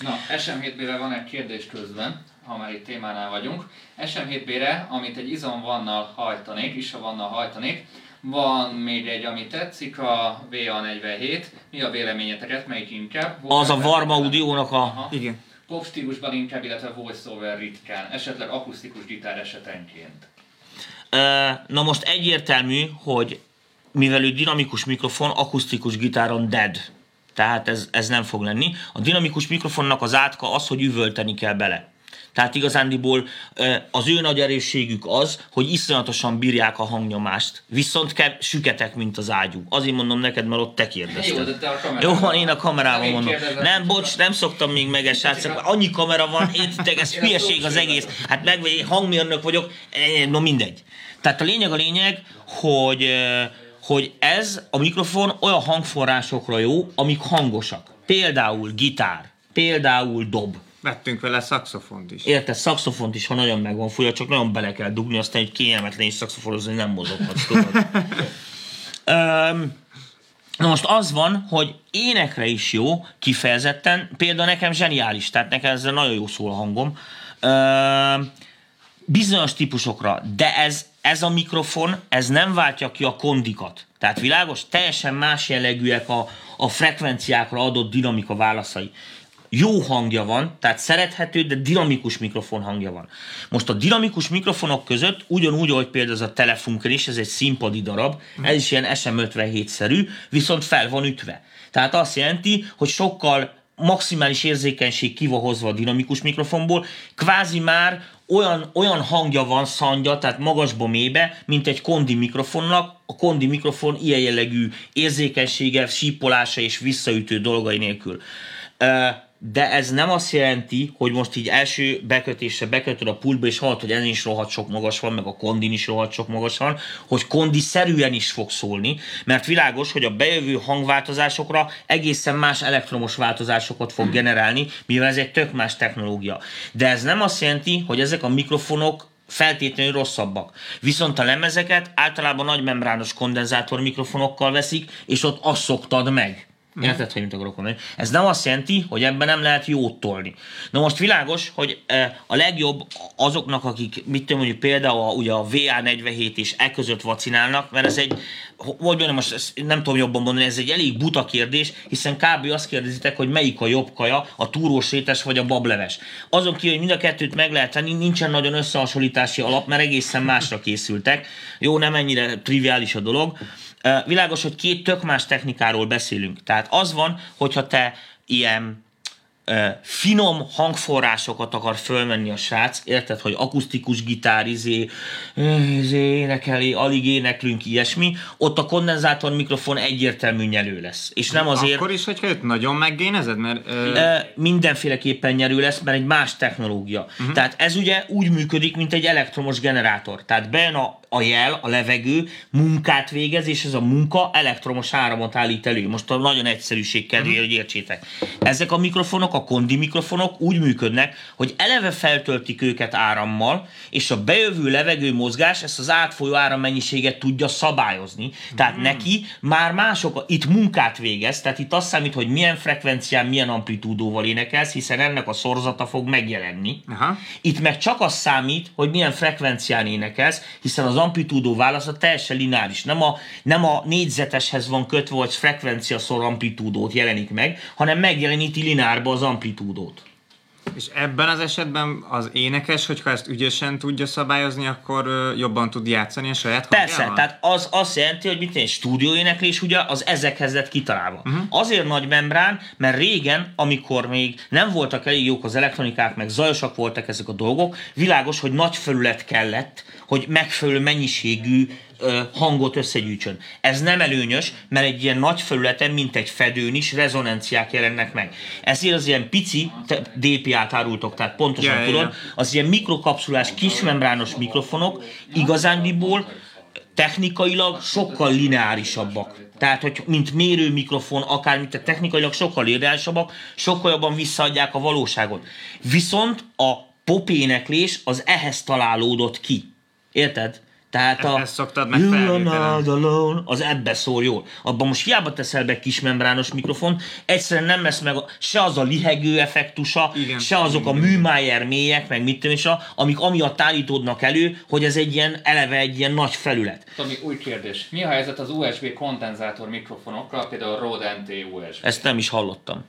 Na, SM7B-re van egy kérdés közben, ha már itt témánál vagyunk. SM7B-re, amit egy izomvannal hajtanék, is vannal hajtanék, van még egy, ami tetszik, a VA47. Mi a véleményeteket, melyik inkább? Volt az a Varma Audio-nak a... Aha. Igen. Pop stílusban inkább, illetve voiceover ritkán, esetleg akusztikus gitár esetenként. Na most egyértelmű, hogy mivel ő dinamikus mikrofon, akusztikus gitáron dead tehát ez, ez nem fog lenni. A dinamikus mikrofonnak az átka az, hogy üvölteni kell bele. Tehát igazándiból az ő nagy erősségük az, hogy iszonyatosan bírják a hangnyomást. Viszont kell süketek, mint az ágyú. Azért mondom neked, mert ott te kérdezted. Jó, de te a Jó van, én a kamerában mondom. Nem, bocs, nem szoktam még meg ezt, Annyi kamera van, értitek, ez hülyeség az egész. Hát meg hangmérnök vagyok, no mindegy. Tehát a lényeg a lényeg, hogy hogy ez a mikrofon olyan hangforrásokra jó, amik hangosak. Például gitár, például dob. Vettünk vele szaxofont is. Érted, szaxofont is, ha nagyon meg van fújva, csak nagyon bele kell dugni, aztán egy kényelmetlen és szaxoforozni nem mozoghatsz, Na most az van, hogy énekre is jó, kifejezetten, például nekem zseniális, tehát nekem ezzel nagyon jó szól a hangom. Öm, bizonyos típusokra, de ez, ez a mikrofon, ez nem váltja ki a kondikat. Tehát világos, teljesen más jellegűek a, a frekvenciákra adott dinamika válaszai. Jó hangja van, tehát szerethető, de dinamikus mikrofon hangja van. Most a dinamikus mikrofonok között, ugyanúgy, ahogy például ez a Telefunken is, ez egy színpadi darab, ez is ilyen SM57-szerű, viszont fel van ütve. Tehát azt jelenti, hogy sokkal maximális érzékenység ki hozva a dinamikus mikrofonból, kvázi már olyan, olyan hangja van szandja, tehát magasba mélybe, mint egy kondi mikrofonnak. A kondi mikrofon ilyen jellegű érzékenysége, sípolása és visszaütő dolgai nélkül de ez nem azt jelenti, hogy most így első bekötésre bekötöd a pultba, és hallod, hogy ez is rohadt sok magas van, meg a kondin is rohadt sok magas van, hogy kondi-szerűen is fog szólni, mert világos, hogy a bejövő hangváltozásokra egészen más elektromos változásokat fog generálni, mivel ez egy tök más technológia. De ez nem azt jelenti, hogy ezek a mikrofonok feltétlenül rosszabbak. Viszont a lemezeket általában nagy membrános kondenzátor mikrofonokkal veszik, és ott azt szoktad meg. Érted, hogy mit akarok mondani? Ez nem azt jelenti, hogy ebben nem lehet jót tolni. Na most világos, hogy e, a legjobb azoknak, akik, mit tudom, mondjuk például a, ugye a VA47 és e között vacinálnak, mert ez egy, hogy mondjam, most nem tudom jobban mondani, ez egy elég buta kérdés, hiszen kb. azt kérdezitek, hogy melyik a jobb kaja, a túrós rétes vagy a bableves. Azon kívül, hogy mind a kettőt meg lehet tenni, nincsen nagyon összehasonlítási alap, mert egészen másra készültek. Jó, nem ennyire triviális a dolog. Világos, hogy két tök más technikáról beszélünk. Tehát az van, hogyha te ilyen finom hangforrásokat akar fölmenni a srác, érted, hogy akusztikus gitár, izé, izé énekeli, alig éneklünk, ilyesmi, ott a kondenzátor mikrofon egyértelmű nyerő lesz. És nem azért... Akkor is, hogyha őt nagyon meggénezed, mert... Ö... Mindenféleképpen nyerő lesz, mert egy más technológia. Uh-huh. Tehát ez ugye úgy működik, mint egy elektromos generátor. Tehát bejön a a jel, a levegő munkát végez, és ez a munka elektromos áramot állít elő. Most a nagyon egyszerűség kedvéért, hogy értsétek. Ezek a mikrofonok, a kondi mikrofonok úgy működnek, hogy eleve feltöltik őket árammal, és a bejövő levegő mozgás ezt az átfolyó árammennyiséget tudja szabályozni. Tehát neki már mások itt munkát végez, tehát itt azt számít, hogy milyen frekvencián, milyen amplitúdóval énekelsz, hiszen ennek a szorzata fog megjelenni. Aha. Itt meg csak az számít, hogy milyen frekvencián énekelsz, hiszen az amplitúdó válasza teljesen lineáris. Nem a, nem a négyzeteshez van kötve, hogy frekvencia szor amplitúdót jelenik meg, hanem megjeleníti lineárba az amplitúdót. És ebben az esetben az énekes, hogyha ezt ügyesen tudja szabályozni, akkor jobban tud játszani a saját Persze, hangjával? tehát az azt jelenti, hogy mit egy stúdióéneklés ugye az ezekhez lett kitalálva. Uh-huh. Azért nagy membrán, mert régen, amikor még nem voltak elég jók az elektronikák, meg zajosak voltak ezek a dolgok, világos, hogy nagy felület kellett, hogy megfelelő mennyiségű hangot összegyűjtsön. Ez nem előnyös, mert egy ilyen nagy felületen, mint egy fedőn is rezonanciák jelennek meg. Ezért az ilyen pici, DPA-t árultok, tehát pontosan ja, tudod, ja. az ilyen mikrokapszulás, kismembrános mikrofonok igazándiból technikailag sokkal lineárisabbak. Tehát, hogy mint mérő mikrofon, akár mint a technikailag sokkal lineárisabbak, sokkal jobban visszaadják a valóságot. Viszont a popéneklés az ehhez találódott ki. Érted? Tehát a Ezt szoktad meg You alone, az ebbe szól jól. Abban most hiába teszel be kismembrános mikrofon, egyszerűen nem lesz meg a, se az a lihegő effektusa, Igen. se azok a műmájer mélyek, meg mit tudom is, a- amik amiatt állítódnak elő, hogy ez egy ilyen, eleve egy ilyen nagy felület. Tomi, új kérdés. Mi a helyzet az USB kondenzátor mikrofonokkal, például a Rode NT USB? Ezt nem is hallottam.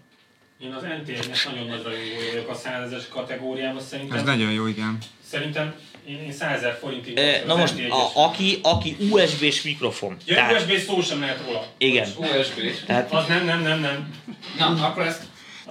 Én az NTN-nek nagyon nagy rajongója vagyok a 100 kategóriában, szerintem. Ez nagyon jó, igen. Szerintem én, én 100 ezer forintig E, na most, NT1-es. a, aki, aki USB-s mikrofon. Ja, tehát, USB szó sem lehet róla. igen. USB-s. Tehát, Az nem, nem, nem, nem. Na, akkor ezt...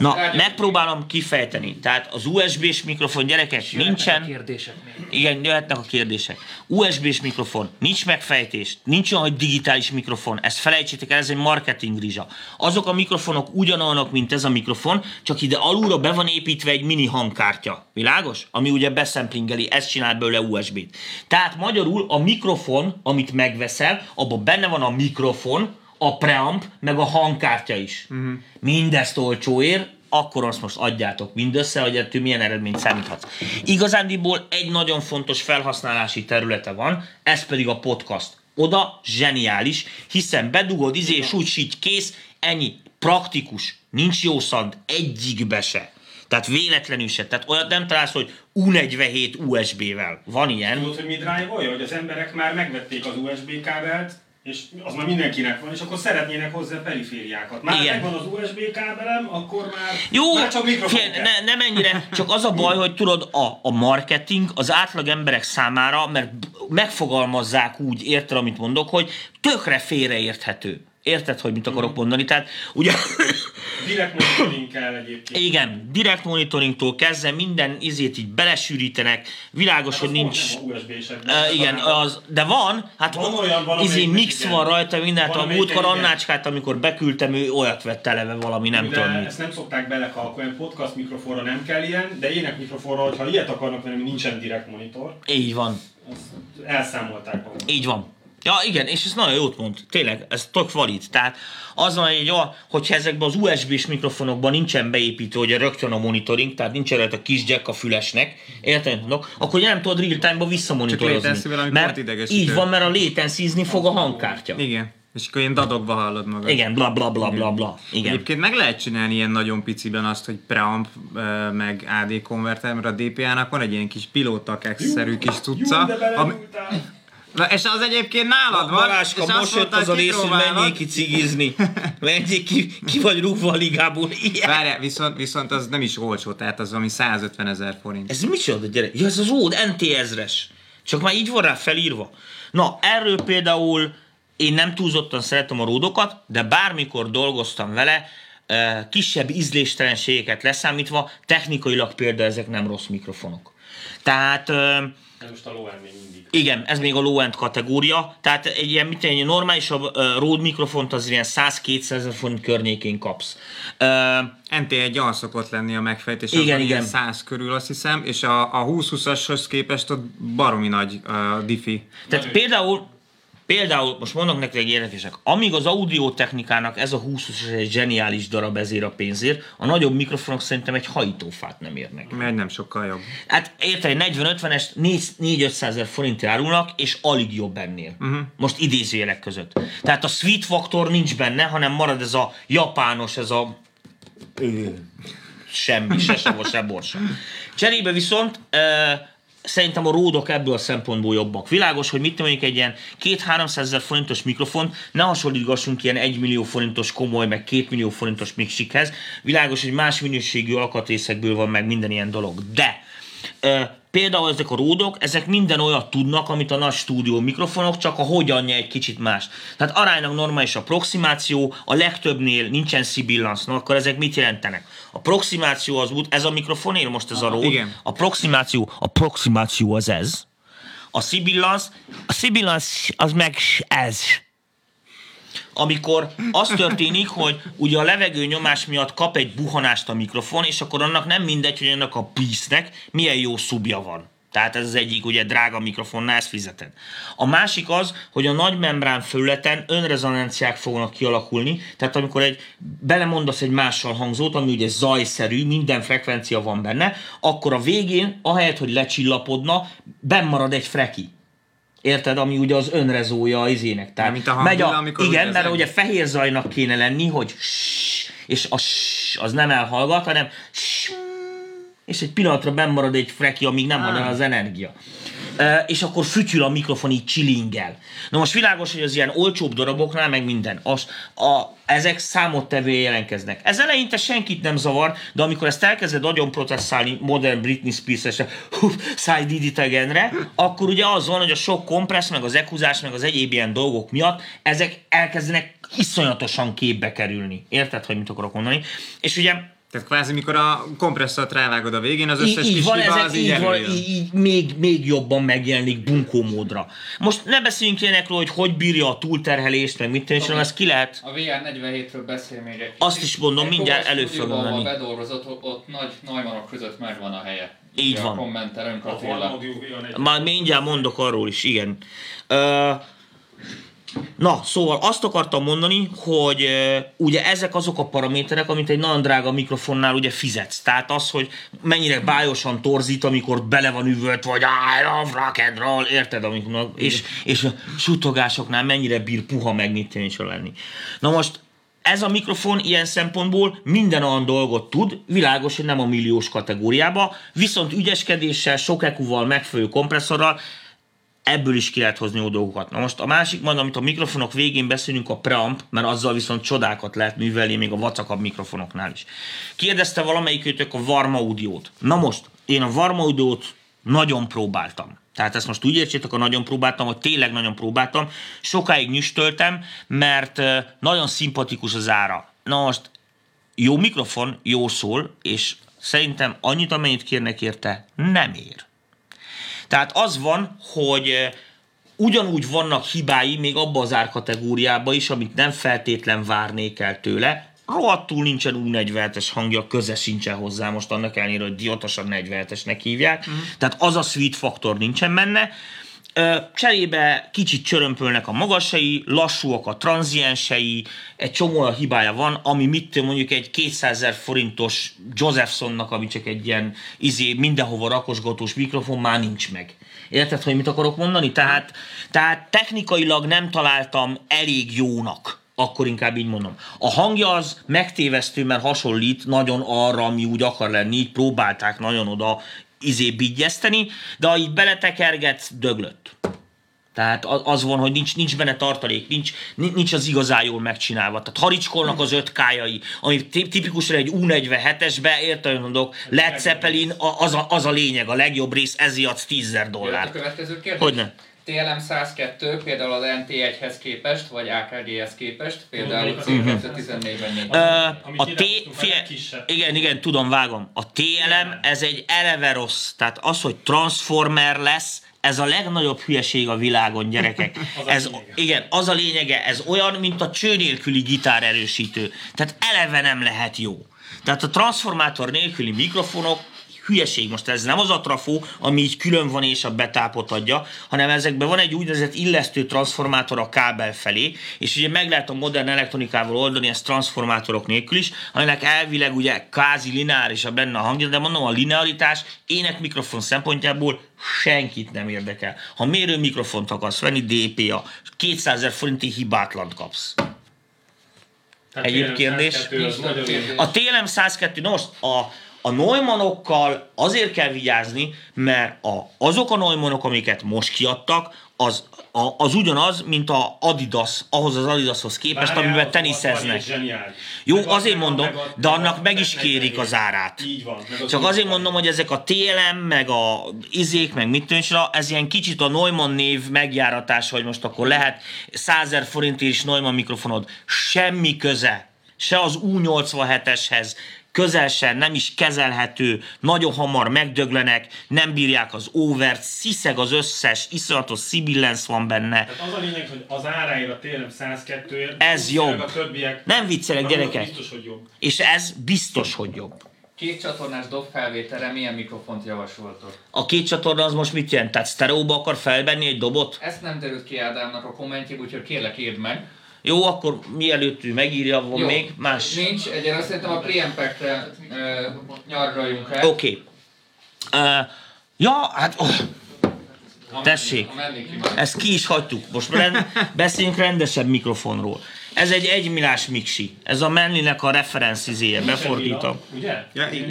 na, megpróbálom kifejteni. Tehát az USB-s mikrofon gyerekek nincsen. Kérdések még. Igen, jöhetnek a kérdések. USB-s mikrofon, nincs megfejtés, nincs olyan, hogy digitális mikrofon, ezt felejtsétek el, ez egy marketing rizsa. Azok a mikrofonok ugyanolyanok, mint ez a mikrofon, csak ide alulra be van építve egy mini hangkártya. Világos? Ami ugye beszemplingeli, ez csinál belőle USB-t. Tehát magyarul a mikrofon, amit megveszel, abban benne van a mikrofon, a preamp, meg a hangkártya is. Uh-huh. Mindezt olcsóért, akkor azt most adjátok mindössze, hogy ettől milyen eredményt számíthatsz. Igazándiból egy nagyon fontos felhasználási területe van, ez pedig a podcast. Oda zseniális, hiszen bedugod izé, és úgy így kész, ennyi, praktikus, nincs jó szand, egyikbe se. Tehát véletlenül se. Tehát olyat nem találsz, hogy U47 USB-vel. Van ilyen. Tudod, hogy mi drive hogy az emberek már megvették az USB kábelt, és az már mindenkinek van, és akkor szeretnének hozzá perifériákat. Már Igen. megvan az USB kábelem, akkor már, Jó, már csak mikrofon kell. ne, nem ennyire, csak az a baj, hogy tudod, a, a marketing az átlag emberek számára, mert megfogalmazzák úgy, érted, amit mondok, hogy tökre félreérthető. Érted, hogy mit akarok mondani? Tehát ugye, Direkt monitoring kell egyébként. igen, direkt monitoringtól kezdve minden izét így belesűrítenek, világos, hogy Az nincs... nem. Uh, igen, az, de van, hát Van olyan izé mix igen. van rajta, mindent. A múltkor. Annácskát, amikor beküldtem, ő olyat vett eleve valami, nem de tudom ezt nem szokták belekalkulni, podcast mikrofonra nem kell ilyen, de ének mikrofonra, hogyha ilyet akarnak venni, nincsen direkt monitor, Így van. azt elszámolták magukat. Így van. Ja, igen, és ez nagyon jót mond. Tényleg, ez tök valid. Tehát az van, hogy olyan, hogyha ezekben az USB-s mikrofonokban nincsen beépítve, hogy rögtön a monitoring, tehát nincs rajta a kis jack a fülesnek, érted, mondok, akkor nem tudod real time-ba visszamonitorozni. Mert így van, mert a latency fog a hangkártya. Igen. És akkor ilyen dadogva hallod magad. Igen, bla bla bla bla bla. Igen. Egyébként meg lehet csinálni ilyen nagyon piciben azt, hogy preamp meg AD konverter, mert a DPA-nak van egy ilyen kis pilótakek-szerű kis cucca. De ami, belenyúltál. Na, és az egyébként nálad van, Baláska, és azt most jött mondtad, az a rész, hogy menjél ki cigizni. Menjél ki, ki vagy rúgva a ligából. Ilyen. Várjál, viszont, viszont az nem is olcsó, tehát az valami 150 ezer forint. Ez micsoda gyerek? Ja, ez az ód NT ezres. Csak már így van rá felírva. Na, erről például én nem túlzottan szeretem a ródokat, de bármikor dolgoztam vele, kisebb ízléstelenségeket leszámítva, technikailag például ezek nem rossz mikrofonok. Tehát most a. igen, ez még a low-end kategória, tehát egy ilyen, mit egy normálisabb Rode mikrofont az ilyen 100-200 ezer forint környékén kapsz. Uh, NT1 az szokott lenni a megfejtés, Igen, igen, igen. igen. 100 körül azt hiszem, és a, a 20-20-ashoz képest ott baromi nagy uh, diffi. tehát például, például, most mondok nektek egy érdekesek, amíg az audiotechnikának ez a 20 egy zseniális darab ezért a pénzért, a nagyobb mikrofonok szerintem egy hajítófát nem érnek. Mert nem sokkal jobb. Hát érted, egy 40-50-es 4-500 ezer forint árulnak, és alig jobb ennél. Uh-huh. Most idézőjelek között. Tehát a sweet faktor nincs benne, hanem marad ez a japános, ez a semmi, se sava, se borsa. Cserébe viszont e, szerintem a ródok ebből a szempontból jobbak. Világos, hogy mit mondjuk egy ilyen 2-300 ezer forintos mikrofon, ne hasonlítgassunk ilyen 1 millió forintos komoly, meg 2 millió forintos mixikhez. Világos, hogy más minőségű alkatrészekből van meg minden ilyen dolog. De például ezek a ródok, ezek minden olyat tudnak, amit a nagy stúdió mikrofonok, csak a hogyanja egy kicsit más. Tehát aránylag normális a proximáció, a legtöbbnél nincsen sibilance, no, akkor ezek mit jelentenek? A proximáció az út, ez a mikrofonér most ez a ród, igen. a proximáció, a proximáció az ez, a sibilance, a sibilance az meg ez amikor az történik, hogy ugye a levegő nyomás miatt kap egy buhanást a mikrofon, és akkor annak nem mindegy, hogy ennek a pisznek milyen jó szubja van. Tehát ez az egyik ugye drága mikrofonnál, ezt fizeted. A másik az, hogy a nagy membrán felületen önrezonanciák fognak kialakulni, tehát amikor egy belemondasz egy mással hangzót, ami ugye zajszerű, minden frekvencia van benne, akkor a végén, ahelyett, hogy lecsillapodna, benn marad egy freki. Érted, ami ugye az önrezója az izének. Tehát mint a megy hanghullám, amikor igen, mert ugye fehér zajnak kéne lenni, hogy ssss, és a ssss, az nem elhallgat, hanem ssss, és egy pillanatra benn marad egy freki, amíg nem van el az energia. És akkor fütyül a mikrofon így chillingel. Na most világos, hogy az ilyen olcsóbb daraboknál meg minden. Az, a, ezek számottevője jelentkeznek. Ez eleinte senkit nem zavar, de amikor ezt elkezded agyon processzálni modern Britney Spears-esre, Again-re, akkor ugye az van, hogy a sok kompressz, meg az ekuzás, meg az egyéb ilyen dolgok miatt ezek elkezdenek iszonyatosan képbe kerülni. Érted, hogy mit akarok mondani? És ugye Tehát kvázi, mikor a kompresszort rávágod a végén, az összes így, kis van, hiba ezek az így így, van, így, így még, még jobban megjelenik bunkó módra. Most ne beszéljünk ilyenekről, hogy hogy bírja a túlterhelést, meg mit tudom, és Oké. ezt ki lehet. A VR47-ről beszél még egy Azt is mondom, Egy mindjárt Kovacs elő fogom stúdióban venni. bedolgozott, ott, ott nagy Neumanok között megvan a helye. Így van. A kommentel Önk A Attila. Farmaudio V1 Már mindjárt mondok arról is, igen. Ö, na, szóval azt akartam mondani, hogy ö, ugye ezek azok a paraméterek, amit egy nagyon drága mikrofonnál ugye fizetsz. Tehát az, hogy mennyire bájosan torzít, amikor bele van üvölt, vagy I love rock and roll, érted? Amikor, és, és a suttogásoknál mennyire bír puha megnyitni is lenni. Na most ez a mikrofon ilyen szempontból minden olyan dolgot tud, világos, hogy nem a milliós kategóriába, viszont ügyeskedéssel, sok EQ-val, megfelelő kompresszorral ebből is ki lehet hozni jó dolgokat. Na most a másik majd, amit a mikrofonok végén beszélünk, a preamp, mert azzal viszont csodákat lehet művelni még a vacakabb mikrofonoknál is. Kérdezte valamelyikőtök a Varma Audio-t. Na most, én a Varma Audio-t nagyon próbáltam. Tehát ezt most úgy értsétek, a nagyon próbáltam, hogy tényleg nagyon próbáltam. Sokáig nyüstöltem, mert nagyon szimpatikus az ára. Na most, jó mikrofon, jó szól, és szerintem annyit, amennyit kérnek érte, nem ér. Tehát az van, hogy eh, ugyanúgy vannak hibái még abba az árkategóriába is, amit nem feltétlen várnék el tőle. Rohadtul nincsen úgy 47-es hangja, köze sincsen hozzá most annak ellenére, hogy diótosan 47-esnek hívják. Uh-huh. Tehát az a sweet faktor nincsen benne. Cserébe kicsit csörömpölnek a magasai, lassúak a tranziensei, egy csomó olyan hibája van, ami mit mondjuk egy 200 ezer forintos Josephsonnak, ami csak egy ilyen izé, mindenhova rakosgatós mikrofon, már nincs meg. Érted, hogy mit akarok mondani? Tehát, tehát technikailag nem találtam elég jónak akkor inkább így mondom. A hangja az megtévesztő, mert hasonlít nagyon arra, ami úgy akar lenni, így próbálták nagyon oda izé bigyeszteni, de ha így beletekergetsz, döglött. Tehát az van, hogy nincs, nincs benne tartalék, nincs, nincs az igazán jól megcsinálva. Tehát haricskolnak az öt kájai, ami ti- tipikusan egy U47-esbe, érted, mondok, Led Zeppelin, az a, az a lényeg, a legjobb rész, ezért adsz 10 Jöhet a dollár. Hogyne. TLM 102 például az NT1-hez képest, vagy AKG-hez képest, például Mondjuk az C214-ben 4. Ö, Amit a T, a fie, igen, igen, tudom, vágom. A TLM, ez egy eleve rossz. Tehát az, hogy Transformer lesz, ez a legnagyobb hülyeség a világon, gyerekek. Az a ez, lényege. igen, az a lényege. Ez olyan, mint a cső nélküli gitár erősítő. Tehát eleve nem lehet jó. Tehát a transformátor nélküli mikrofonok hülyeség. Most ez nem az a trafó, ami így külön van és a betápot adja, hanem ezekben van egy úgynevezett illesztő transformátor a kábel felé, és ugye meg lehet a modern elektronikával oldani ezt transformátorok nélkül is, aminek elvileg ugye kázi lineárisabb lenne a hangja, de mondom, a linearitás ének mikrofon szempontjából senkit nem érdekel. Ha mérő mikrofont akarsz venni, DPA, 200 ezer forinti hibátlant kapsz. Tehát Egyéb tényleg kérdés? 102 az Nincs több nagyon jó. kérdés. A TLM 102, na most a, a Neumannokkal azért kell vigyázni, mert a, azok a Neumannok, amiket most kiadtak, az, a, az ugyanaz, mint a Adidas, ahhoz az Adidashoz képest, Várjál, amiben teniszeznek. Jó, Meg azért meg mondom, a- de annak meg is kérik az árát. Így van. meg az Csak azért van. mondom, hogy ezek a TLM, meg a izék, meg mit tűncsra, ez ilyen kicsit a Neumann név megjáratása, hogy most akkor lehet 100 000 forintért is Neumann mikrofonod. Semmi köze. Se az U87-eshez, közel nem is kezelhető, nagyon hamar megdöglenek, nem bírják az overt, sziszeg az összes, iszonyatos sibilance van benne. Tehát az a lényeg, hogy az áráért a TLM 102-ért Ez jobb. A többiek, Nem viccelek, gyerekek. Biztos, hogy jobb. És ez biztos, hogy jobb. Két csatornás dobfelvételre milyen mikrofont javasoltok? A két csatorna az most mit jelent? Tehát sztereóba akar felvenni egy dobot? Ezt nem derült ki Ádámnak a kommentjéből, úgyhogy kérlek írd meg. Jó, akkor mielőtt ő megírja, van Jó. még más? Nincs, egyenlően szerintem a ö, nyargaljunk rá. Oké. Okay. Uh, ja, hát oh, tessék. ezt ki is hagytuk. Most rend, beszéljünk rendesebb mikrofonról. Ez egy egymilás mixi. Ez a Menlinek a referenc izéje, befordítom. Ugye? Ja, így, így,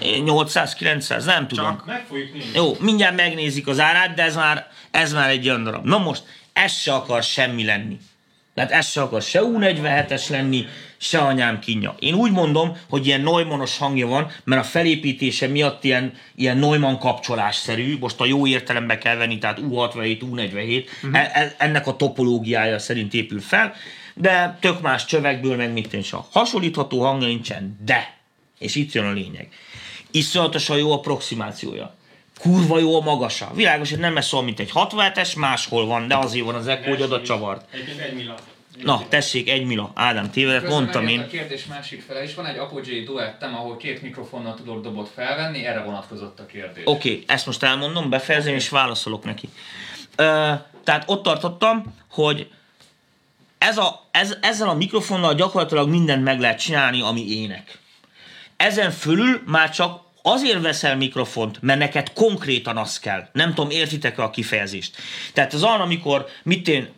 így. 800 körül. 800-900, nem tudom. Meg fogjuk nézni. Jó, mindjárt megnézik az árát, de ez már, ez már egy olyan darab. Na most, ez se akar semmi lenni. Tehát ez se akar se U47-es lenni, se anyám kínja. Én úgy mondom, hogy ilyen Neumannos hangja van, mert a felépítése miatt ilyen, ilyen Neumann kapcsolásszerű, most a jó értelemben kell venni, tehát U67, U47, uh-huh. e, ennek a topológiája szerint épül fel, de tök más csövekből, meg is a hasonlítható hangja nincsen, de, és itt jön a lényeg, iszonyatosan jó approximációja. Kurva jó a magasa. Világos, hogy nem ez szól, mint egy 67-es, máshol van, de azért van az echo, hogy oda csavart. Egyébként egy mila. Na, tessék, egy mila. Ádám, tévedett, mondtam én. A kérdés másik fele is van egy Apogee duettem, ahol két mikrofonnal tudok dobot felvenni, erre vonatkozott a kérdés. Oké, okay, ezt most elmondom, befejezem és válaszolok neki. Ö, tehát ott tartottam, hogy ez a, ez, ezzel a mikrofonnal gyakorlatilag mindent meg lehet csinálni, ami ének. Ezen fölül már csak azért veszel mikrofont, mert neked konkrétan az kell. Nem tudom, értitek-e a kifejezést. Tehát az olyan, amikor, mit én,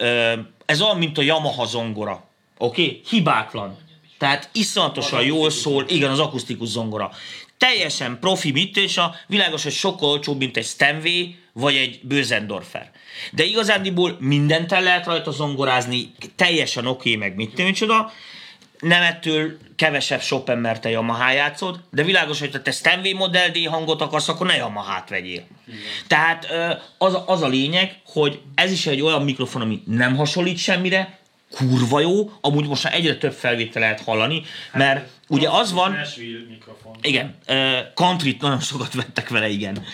ez olyan, mint a Yamaha zongora. Oké? Okay? Hibátlan. Tehát iszonyatosan jól szól, igen, az akusztikus zongora. Teljesen profi mit, és a világos, hogy sokkal olcsóbb, mint egy Stanway, vagy egy Bösendorfer. De igazándiból mindent el lehet rajta zongorázni, teljesen oké, okay, meg mit micsoda, nem ettől kevesebb Chopin, mert te Yamaha játszod, de világos, hogy ha te Stanway Model D hangot akarsz, akkor ne Yamaha-t vegyél. Tehát ö, az, a- az a lényeg, hogy ez is egy olyan mikrofon, ami nem hasonlít semmire, kurva jó, amúgy most már egyre több felvétel lehet hallani, mert ugye az van, Nashville mikrofon. igen, country nagyon sokat vettek vele, igen.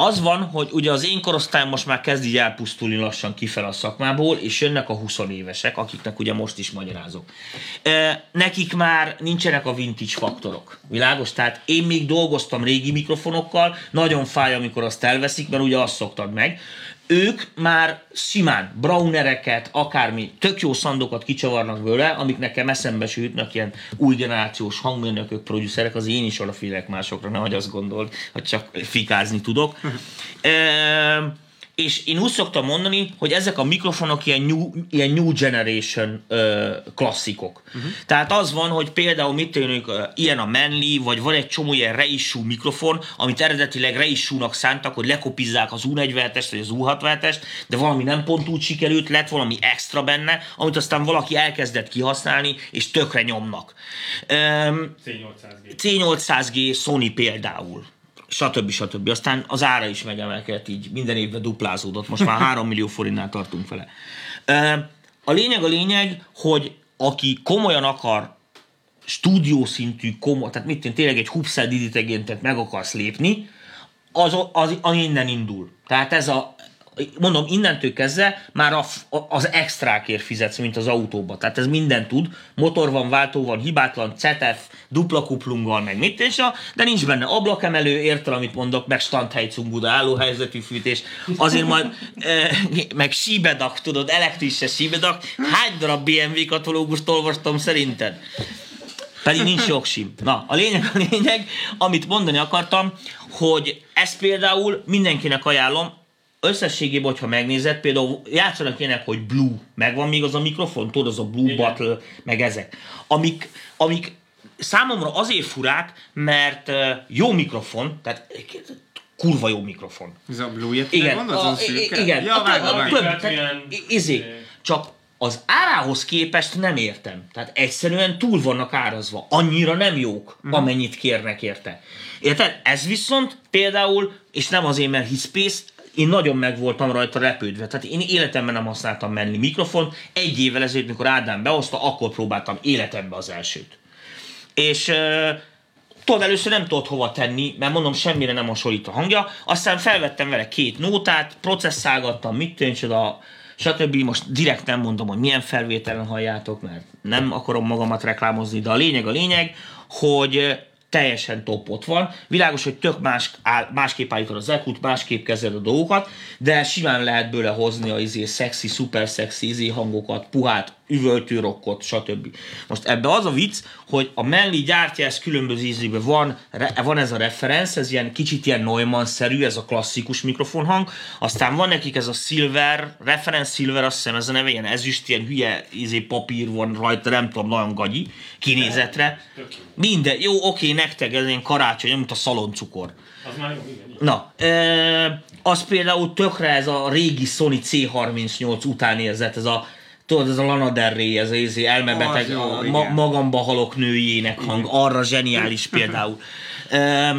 Az van, hogy ugye az én korosztályom most már kezd így elpusztulni lassan kifel a szakmából, és jönnek a 20 évesek, akiknek ugye most is magyarázok. Nekik már nincsenek a vintage faktorok. Világos? Tehát én még dolgoztam régi mikrofonokkal, nagyon fáj, amikor azt elveszik, mert ugye azt szoktad meg. Ők már simán brownereket, akármi, tök jó szandokat kicsavarnak belőle, amik nekem eszembe se jutnak, ilyen új generációs hangmérnökök, producerek, az én is odafélek másokra, nehogy azt gondold, hogy csak fikázni tudok. Ehm, és én úgy szoktam mondani, hogy ezek a mikrofonok ilyen new, ilyen new generation ö, klasszikok. Uh-huh. Tehát az van, hogy például mit tűnünk, ö, ilyen a Manly, vagy van egy csomó ilyen reissue mikrofon, amit eredetileg reissue-nak szántak, hogy lekopizzák az U47-est, vagy az U67-est, de valami nem pont úgy sikerült, lett valami extra benne, amit aztán valaki elkezdett kihasználni, és tökre nyomnak. Öm, C800G. C800G Sony például. Stb. stb. Aztán az ára is megemelkedett így, minden évben duplázódott, most már 3 millió forintnál tartunk vele. A lényeg a lényeg, hogy aki komolyan akar stúdió szintű, komoly, tehát mit tényleg egy hubszel diditegéntet meg akarsz lépni, az, az, az innen indul. Tehát ez a, mondom, innentől kezdve már a, az extrákért fizetsz, mint az autóba. Tehát ez minden tud. Motor van, váltó van, hibátlan, CETEF, dupla kuplunggal, meg mit és a, de nincs benne ablakemelő, értel, amit mondok, meg standhelycunguda, állóhelyzetű fűtés. Azért majd, e, meg síbedak, tudod, elektrikus síbedak. Hány darab BMW katalógust olvastam szerinted? Pedig nincs jogsim. Na, a lényeg a lényeg, amit mondani akartam, hogy ezt például mindenkinek ajánlom, összességében, hogyha megnézed, például játszanak ilyenek, hogy Blue, megvan még az a mikrofon, tudod, az a Blue Igen. Battle, meg ezek, amik, amik számomra azért furák, mert jó mikrofon, tehát kurva jó mikrofon. Ez a Blue Yeti Igen, gondolsz, a, az szürke? igen, Ja, vágom, vágom. több, tehát, izé, csak az árához képest nem értem. Tehát egyszerűen túl vannak árazva. Annyira nem jók, amennyit kérnek érte. Érted? Ez viszont például, és nem azért, mert Hispace, én nagyon meg voltam rajta repődve. Tehát én életemben nem használtam menni mikrofon. Egy évvel ezelőtt, mikor Ádám behozta, akkor próbáltam életemben az elsőt. És tudod, először nem tudod hova tenni, mert mondom, semmire nem hasonlít a hangja. Aztán felvettem vele két nótát, processzálgattam, mit tűncsoda, stb. Most direkt nem mondom, hogy milyen felvételen halljátok, mert nem akarom magamat reklámozni, de a lényeg a lényeg, hogy teljesen top ott van. Világos, hogy tök más, áll, másképp állítod az ekut, másképp kezded a dolgokat, de simán lehet bőle hozni a izé szexi, szuper szexi izé hangokat, puhát, üvöltő rockot, stb. Most ebbe az a vicc, hogy a mellé gyártja ezt különböző ízében. Van, van ez a referenc, ez ilyen kicsit ilyen Neumann-szerű, ez a klasszikus mikrofonhang, aztán van nekik ez a Silver, reference Silver, azt hiszem ez a neve, ilyen ezüst, ilyen hülye izé, papír van rajta, nem tudom, nagyon gagyi kinézetre. Minden, jó, oké, nektek ez ilyen karácsony, mint a szaloncukor. Az már jó, igen. Na, e, az például tökre ez a régi Sony C38 után érzett, ez a tudod, ez a Lana Del Rey, ez az izé elmebeteg, Az jó, a, igen. ma, magamba halok nőjének hang, arra zseniális például. E,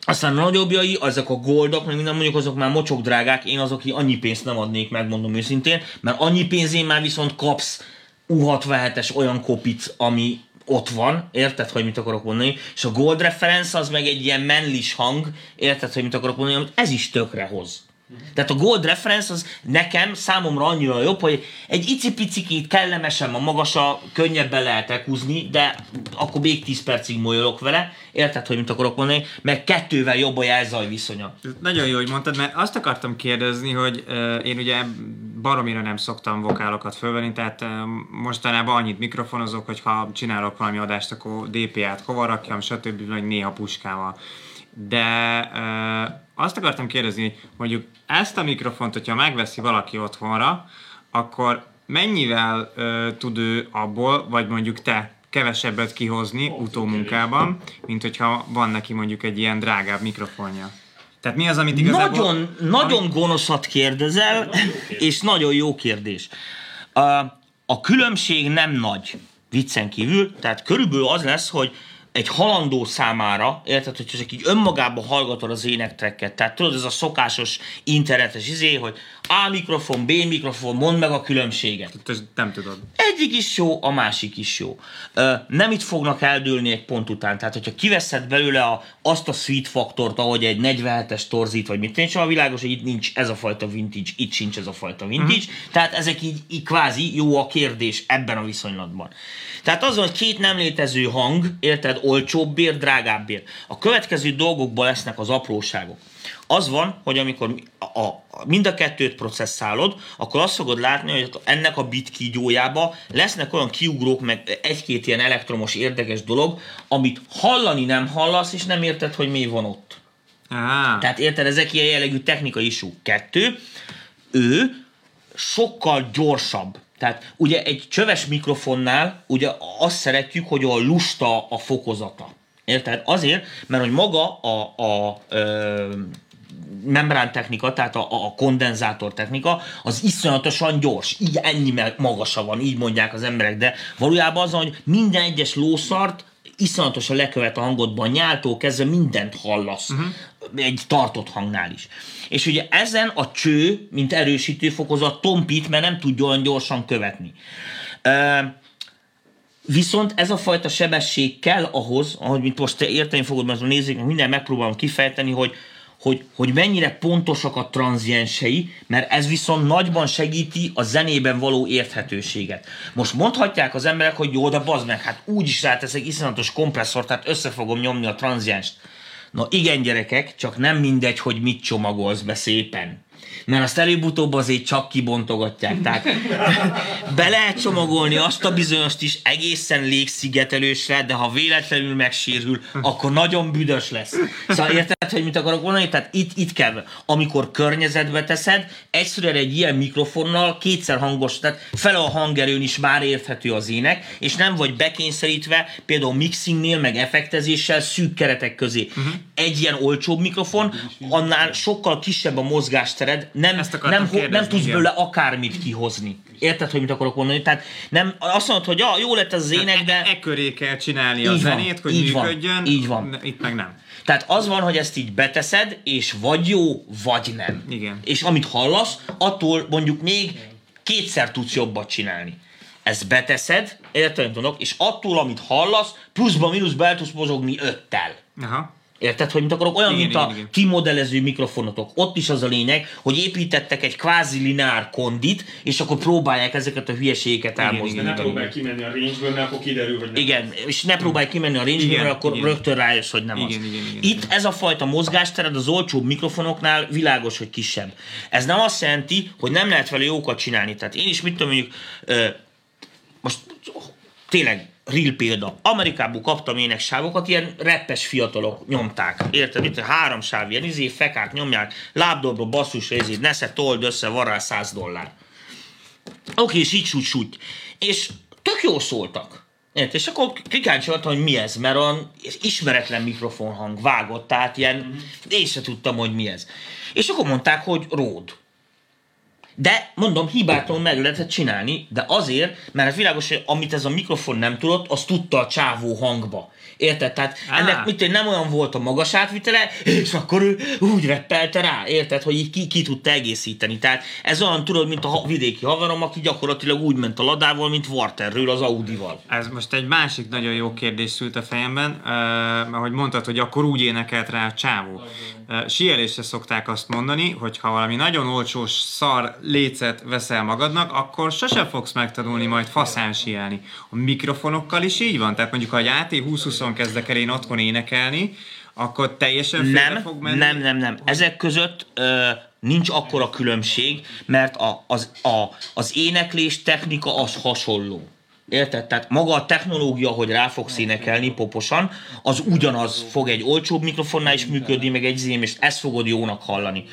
aztán a nagyobbjai, ezek a goldok, meg minden mondjuk azok már mocsok drágák, én azok, aki annyi pénzt nem adnék, megmondom őszintén, mert annyi pénzén már viszont kapsz U67-es olyan kopit, ami ott van, érted, hogy mit akarok mondani, és a gold reference az meg egy ilyen menlis hang, érted, hogy mit akarok mondani, amit ez is tökre hoz. Tehát a gold reference az nekem, számomra annyira jobb, hogy egy icipicikét kellemesen a magasa, könnyebben lehet elhúzni, de akkor még 10 percig molyolok vele, érted, hogy mit akarok mondani, meg kettővel jobb a jelzaj viszonya. Nagyon jó, hogy mondtad, mert azt akartam kérdezni, hogy uh, én ugye baromira nem szoktam vokálokat fölvenni, tehát uh, mostanában annyit mikrofonozok, hogy ha csinálok valami adást, akkor DPA-t hova rakjam, stb. vagy néha puskával. De uh, azt akartam kérdezni, hogy mondjuk ezt a mikrofont, hogyha megveszi valaki otthonra, akkor mennyivel uh, tud ő abból, vagy mondjuk te kevesebbet kihozni utómunkában, mint hogyha van neki mondjuk egy ilyen drágább mikrofonja. Tehát mi az, amit igazából... Nagyon, nagyon gonoszat kérdezel, és nagyon jó kérdés. A, a különbség nem nagy, viccen kívül, tehát körülbelül az lesz, hogy egy halandó számára, érted, hogy csak így önmagában hallgatod az énektrekket, tehát tudod, ez a szokásos internetes izé, hogy A mikrofon, B mikrofon, mondd meg a különbséget. Te nem tudod. Egyik is jó, a másik is jó. Nem itt fognak eldőlni egy pont után. Tehát, hogyha kiveszed belőle a, azt a sweet faktort, ahogy egy 47-es torzít, vagy mit nincs, a világos, hogy itt nincs ez a fajta vintage, itt sincs ez a fajta vintage. Tehát ezek így, így kvázi jó a kérdés ebben a viszonylatban. Tehát az, van, hogy két nem létező hang, érted, olcsóbbért, drágábbért. A következő dolgokból lesznek az apróságok. Az van, hogy amikor a, a, mind a kettőt processzálod, akkor azt fogod látni, hogy ennek a bit kígyójába lesznek olyan kiugrók, meg egy-két ilyen elektromos érdekes dolog, amit hallani nem hallasz, és nem érted, hogy mi van ott. Á, Tehát érted, ezek ilyen jellegű technikai issue. Kettő, ő sokkal gyorsabb. Tehát ugye egy csöves mikrofonnál ugye azt szeretjük, hogy a lusta a fokozata. Érted? Azért, mert hogy maga a, a ö, membrán technika, tehát a, a kondenzátor technika, az iszonyatosan gyors. Így ennyi magasa van, így mondják az emberek, de valójában az, hogy minden egyes lószart iszonyatosan lekövet a hangodban, nyáltól kezdve mindent hallasz. Uh-huh. Egy tartott hangnál is. És ugye ezen a cső, mint erősítő fokozat tompít, mert nem tudja olyan gyorsan követni. Uh, Viszont ez a fajta sebesség kell ahhoz, ahogy mint most te érteni fogod, mert a nézőknek minden megpróbálom kifejteni, hogy, hogy, hogy mennyire pontosak a tranziensei, mert ez viszont nagyban segíti a zenében való érthetőséget. Most mondhatják az emberek, hogy jó, de bazd meg, hát úgy is ráteszek iszonyatos kompresszort, tehát össze fogom nyomni a tranzienst. Na igen, gyerekek, csak nem mindegy, hogy mit csomagolsz be szépen mert azt előbb-utóbb azért csak kibontogatják. Tehát be lehet csomagolni azt a bizonyost is egészen légszigetelősre, de ha véletlenül megsérül, akkor nagyon büdös lesz. Szóval érted, hogy mit akarok mondani? Tehát itt, itt kell, amikor környezetbe teszed, egyszerűen egy ilyen mikrofonnal kétszer hangos, tehát fele a hangerőn is már érthető az ének, és nem vagy bekényszerítve például mixingnél, meg effektezéssel szűk keretek közé. Uh-huh. Egy ilyen olcsóbb mikrofon, annál sokkal kisebb a mozgástered, nem, nem, nem tudsz belőle akármit kihozni. Érted, hogy mit akarok mondani? Tehát nem, azt mondod, hogy ja, jó lett az ének, de... E, e köré kell csinálni így a zenét, van, hogy így működjön. Van, így van. Itt meg nem. Tehát az van, hogy ezt így beteszed, és vagy jó, vagy nem. Igen. És amit hallasz, attól mondjuk még kétszer tudsz jobbat csinálni. Ezt beteszed, érted, tudok, és attól, amit hallasz, pluszba, mínuszba el tudsz mozogni öttel. Aha. Érted, hogy mit akarok? Olyan, igen, mint igen, a igen. kimodellező mikrofonotok. Ott is az a lényeg, hogy építettek egy kvázi lineár kondit, és akkor próbálják ezeket a hülyeségeket elmozdítani. Ne próbálj kimenni a range mert akkor kiderül, hogy nem. Igen, és ne próbálj kimenni a range mert akkor igen. rögtön rájössz, hogy nem igen, az. Igen, igen, Itt igen. ez a fajta mozgástered az olcsóbb mikrofonoknál világos, hogy kisebb. Ez nem azt jelenti, hogy nem lehet vele jókat csinálni. Tehát én is mit tudom mondjuk, most tényleg real példa. Amerikából kaptam éneksávokat, ilyen reppes fiatalok nyomták. Érted? Itt három sáv, ilyen izé, fekák nyomják, lábdobro, basszus, ezért, nesze, told össze, varrá 100 dollár. Oké, és így súgy, És tök jól szóltak. Érted? És akkor kíváncsi voltam, hogy mi ez, mert olyan ismeretlen mikrofonhang vágott, tehát ilyen, mm-hmm. én se tudtam, hogy mi ez. És akkor mondták, hogy Rode. De mondom, hibátlanul meg lehetett csinálni, de azért, mert ez világos, hogy amit ez a mikrofon nem tudott, az tudta a csávó hangba. Érted? Tehát Á. ennek mit, nem olyan volt a magas átvitele, és akkor ő úgy reppelte rá, érted, hogy így ki, ki tudta egészíteni. Tehát ez olyan, tudod, mint a vidéki haverom, aki gyakorlatilag úgy ment a ladával, mint Warterről az Audival. Ez most egy másik nagyon jó kérdés szült a fejemben, mert hogy mondtad, hogy akkor úgy énekelt rá a csávó. Sielésre szokták azt mondani, hogy ha valami nagyon olcsós szar lécet veszel magadnak, akkor sose fogsz megtanulni majd faszán sielni. A mikrofonokkal is így van, tehát mondjuk ha egy AT2020 kezdek el én otthon énekelni, akkor teljesen nem, fog menni? Nem, nem, nem. Ezek között ö, nincs akkora különbség, mert a, az, a, az éneklés technika az hasonló. Érted? Tehát maga a technológia, hogy rá fogsz énekelni poposan, az ugyanaz fog egy olcsóbb mikrofonnál is működni, meg egy zém, és ezt fogod jónak hallani.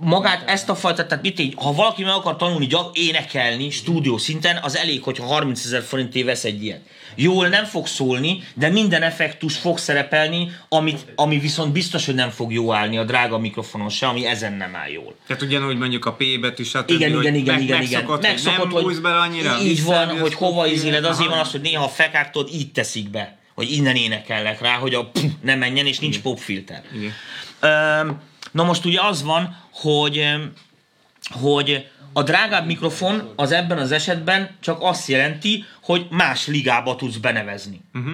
Magát ezt a fajta, tehát mit így, ha valaki meg akar tanulni gyak, énekelni stúdió szinten, az elég, hogyha 30 ezer forintért vesz egy ilyet. Jól nem fog szólni, de minden effektus fog szerepelni, amit, ami viszont biztos, hogy nem fog jó állni a drága mikrofonon se, ami ezen nem áll jól. Tehát ugyanúgy mondjuk a P betű, stb. Igen, igen, igen, meg, igen, megszokott, igen. Megszokott, hogy, hogy bele annyira, így van, hogy hova izéled, azért van az, hogy néha a fekáktól így teszik be, hogy innen énekelnek rá, hogy a pff, ne menjen, és nincs popfilter. Um, Na most ugye az van, hogy, hogy a drágább mikrofon az ebben az esetben csak azt jelenti, hogy más ligába tudsz benevezni. Uh-huh.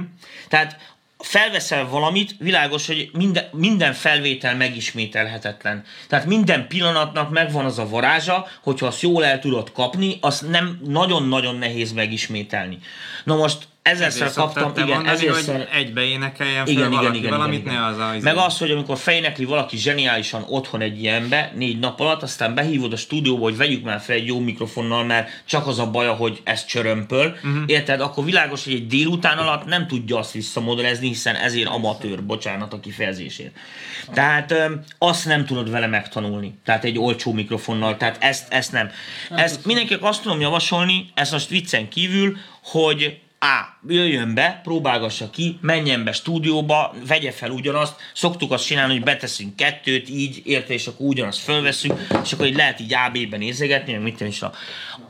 Tehát felveszel valamit, világos, hogy minden, minden felvétel megismételhetetlen. Tehát minden pillanatnak megvan az a varázsa, hogyha azt jól el tudod kapni, azt nem nagyon-nagyon nehéz megismételni. Na most ezerszer kaptam, igen, mondani, ezerszer... hogy egybe énekeljen igen, igen, igen, valamit, igen, igen. ne az a... Meg az, hogy amikor fejnekli valaki zseniálisan otthon egy ilyenbe, négy nap alatt, aztán behívod a stúdióba, hogy vegyük már fel egy jó mikrofonnal, mert csak az a baja, hogy ez csörömpöl, uh-huh. érted? Akkor világos, hogy egy délután alatt nem tudja azt visszamodellezni, hiszen ezért amatőr, bocsánat a kifejezésért. Tehát azt nem tudod vele megtanulni. Tehát egy olcsó mikrofonnal, tehát ezt, ezt nem. Ezt mindenkinek azt tudom javasolni, ezt most viccen kívül, hogy A. Jöjjön be, próbálgassa ki, menjen be stúdióba, vegye fel ugyanazt. Szoktuk azt csinálni, hogy beteszünk kettőt, így érte, és akkor ugyanazt fölveszünk, és akkor így lehet így AB-ben nézegetni, mit is a,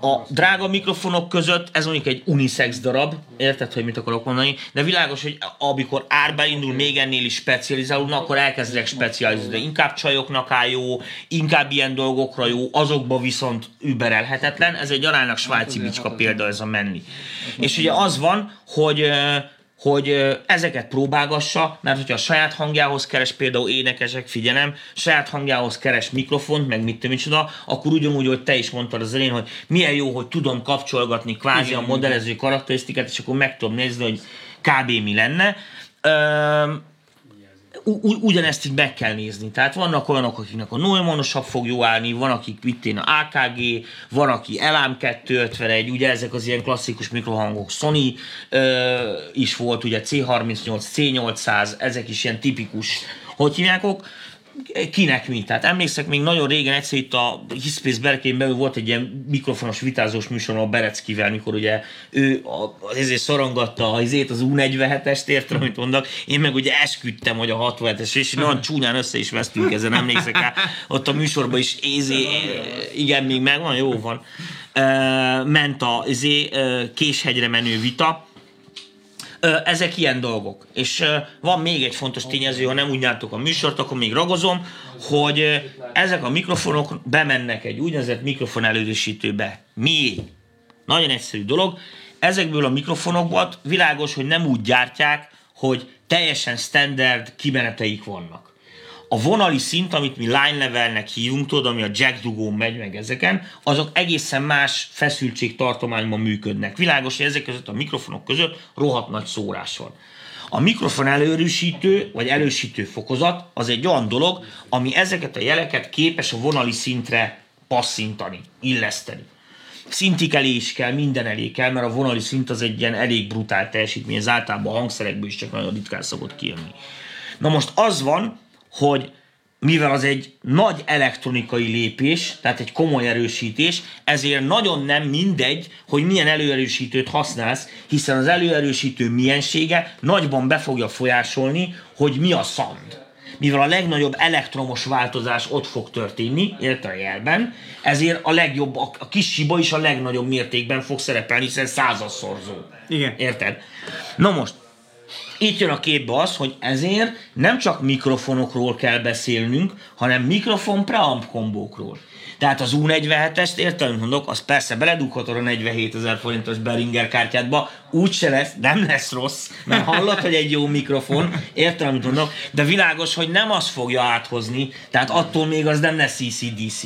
a drága mikrofonok között ez mondjuk egy unisex darab, érted, hogy mit akarok mondani, de világos, hogy amikor árba indul, még ennél is specializálódnak, akkor elkezdenek specializálni. Inkább csajoknak áll jó, inkább ilyen dolgokra jó, azokba viszont überelhetetlen. Ez egy aránylag svájci bicska példa ez a menni. És ugye az van, hogy hogy ezeket próbálgassa, mert hogyha a saját hangjához keres például énekesek, figyelem, saját hangjához keres mikrofont, meg mit micsoda, akkor ugyanúgy, hogy te is mondtad az elén, hogy milyen jó, hogy tudom kapcsolgatni kvázi a modellező karakterisztikát, és akkor meg tudom nézni, hogy kb. mi lenne ugyanezt így meg kell nézni. Tehát vannak olyanok, akiknek a Neumannosabb fog jó állni, van akik vittén a AKG, van aki LM 251, ugye ezek az ilyen klasszikus mikrohangok, Sony ö, is volt, ugye C38, C800, ezek is ilyen tipikus, hogy hívjákok, kinek mi. Tehát emlékszek, még nagyon régen egyszer itt a Hispész Berkén belül volt egy ilyen mikrofonos vitázós műsor a Bereckivel, mikor ugye ő ezért szorongatta az, az U47-est, értem, amit mondok, én meg ugye esküdtem, hogy a 67-es, és nagyon csúnyán össze is vesztünk ezen, emlékszek rá, ott a műsorban is ézi, igen, még megvan, jó van, ment a izé, késhegyre menő vita, ezek ilyen dolgok. És van még egy fontos tényező, ha nem úgy nyártok a műsort, akkor még ragozom, hogy ezek a mikrofonok bemennek egy úgynevezett mikrofon előrösítőbe. Mi? Nagyon egyszerű dolog. Ezekből a mikrofonokból világos, hogy nem úgy gyártják, hogy teljesen standard kimeneteik vannak a vonali szint, amit mi line levelnek hívunk, tudod, ami a jack dugón megy meg ezeken, azok egészen más feszültségtartományban működnek. Világos, hogy ezek között a mikrofonok között rohadt nagy szórás van. A mikrofon előrűsítő, vagy elősítő fokozat az egy olyan dolog, ami ezeket a jeleket képes a vonali szintre passzintani, illeszteni. Szintik elé is kell, minden elé kell, mert a vonali szint az egy ilyen elég brutál teljesítmény, ez általában a hangszerekből is csak nagyon ritkán szokott kijönni. Na most az van, hogy mivel az egy nagy elektronikai lépés, tehát egy komoly erősítés, ezért nagyon nem mindegy, hogy milyen előerősítőt használsz, hiszen az előerősítő miensége nagyban be fogja folyásolni, hogy mi a sound. Mivel a legnagyobb elektromos változás ott fog történni, érte a jelben, ezért a legjobb, a kis siba is a legnagyobb mértékben fog szerepelni, hiszen százaszorzó. Igen. Érted? Na most, itt jön a képbe az, hogy ezért nem csak mikrofonokról kell beszélnünk, hanem mikrofon preamp kombókról. Tehát az U47-est értelem mondok, az persze beledughatod a 47 ezer forintos Beringer kártyádba, úgyse lesz, nem lesz rossz, mert hallod, hogy egy jó mikrofon, értelem mondok, de világos, hogy nem az fogja áthozni, tehát attól még az nem lesz CCDC.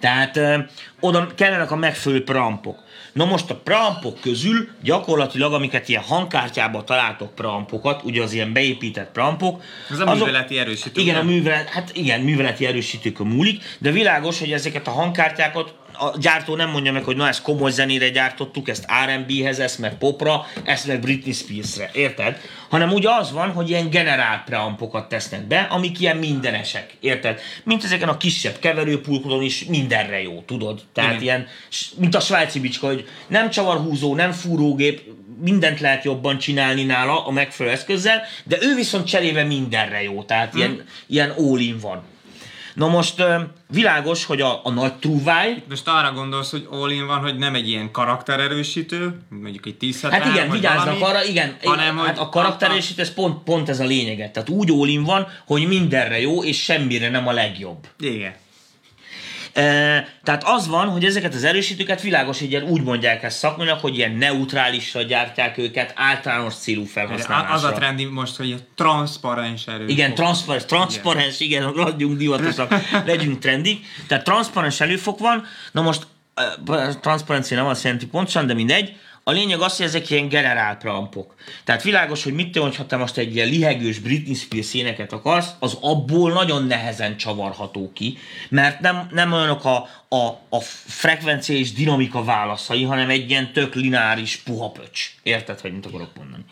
Tehát ö, oda kellenek a megfelelő preampok. Na most a preampok közül gyakorlatilag, amiket ilyen hangkártyában találtok preampokat, ugye az ilyen beépített preampok. Ez a azok, műveleti erősítő. Igen, a művelet, hát igen, műveleti erősítőkön múlik, de világos, hogy ezeket a hangkártyákat a gyártó nem mondja meg, hogy na ezt komoly zenére gyártottuk, ezt R&B-hez, ezt meg popra, ezt meg Britney Spears-re, érted? Hanem ugye az van, hogy ilyen generál preampokat tesznek be, amik ilyen mindenesek, érted? Mint ezeken a kisebb keverőpulkodon is mindenre jó, tudod? Tehát Igen. ilyen, mint a svájci bicska, hogy nem csavarhúzó, nem fúrógép, mindent lehet jobban csinálni nála a megfelelő eszközzel, de ő viszont cserébe mindenre jó, tehát hmm. ilyen, ilyen all-in van. Na most világos, hogy a, a nagy trúváj... Most arra gondolsz, hogy all in van, hogy nem egy ilyen karaktererősítő, mondjuk egy 10 Hát igen, vigyáznak arra, igen, hanem, hát a karaktererősítő, ez pont, pont ez a lényeget. Tehát úgy all in van, hogy mindenre jó, és semmire nem a legjobb. Igen. Tehát az van, hogy ezeket az erősítőket világos, hogy úgy mondják ezt szakmailag, hogy ilyen neutrálisra gyártják őket, általános célú felhasználásra. Az a trendi most, hogy transzparens erő. Igen, transzparens, transzparens, igen, igen legyünk divatosak, legyünk trendik. Tehát transzparens előfok van, na most transzparencia nem azt jelenti pontosan, de mindegy, a lényeg az, hogy ezek ilyen generál preampok. Tehát világos, hogy mit hogyha te most egy ilyen lihegős Britney Spears éneket akarsz, az abból nagyon nehezen csavarható ki, mert nem, nem olyanok a, a, a frekvencia és dinamika válaszai, hanem egy ilyen tök lineáris puha pöcs. Érted, hogy mit akarok mondani?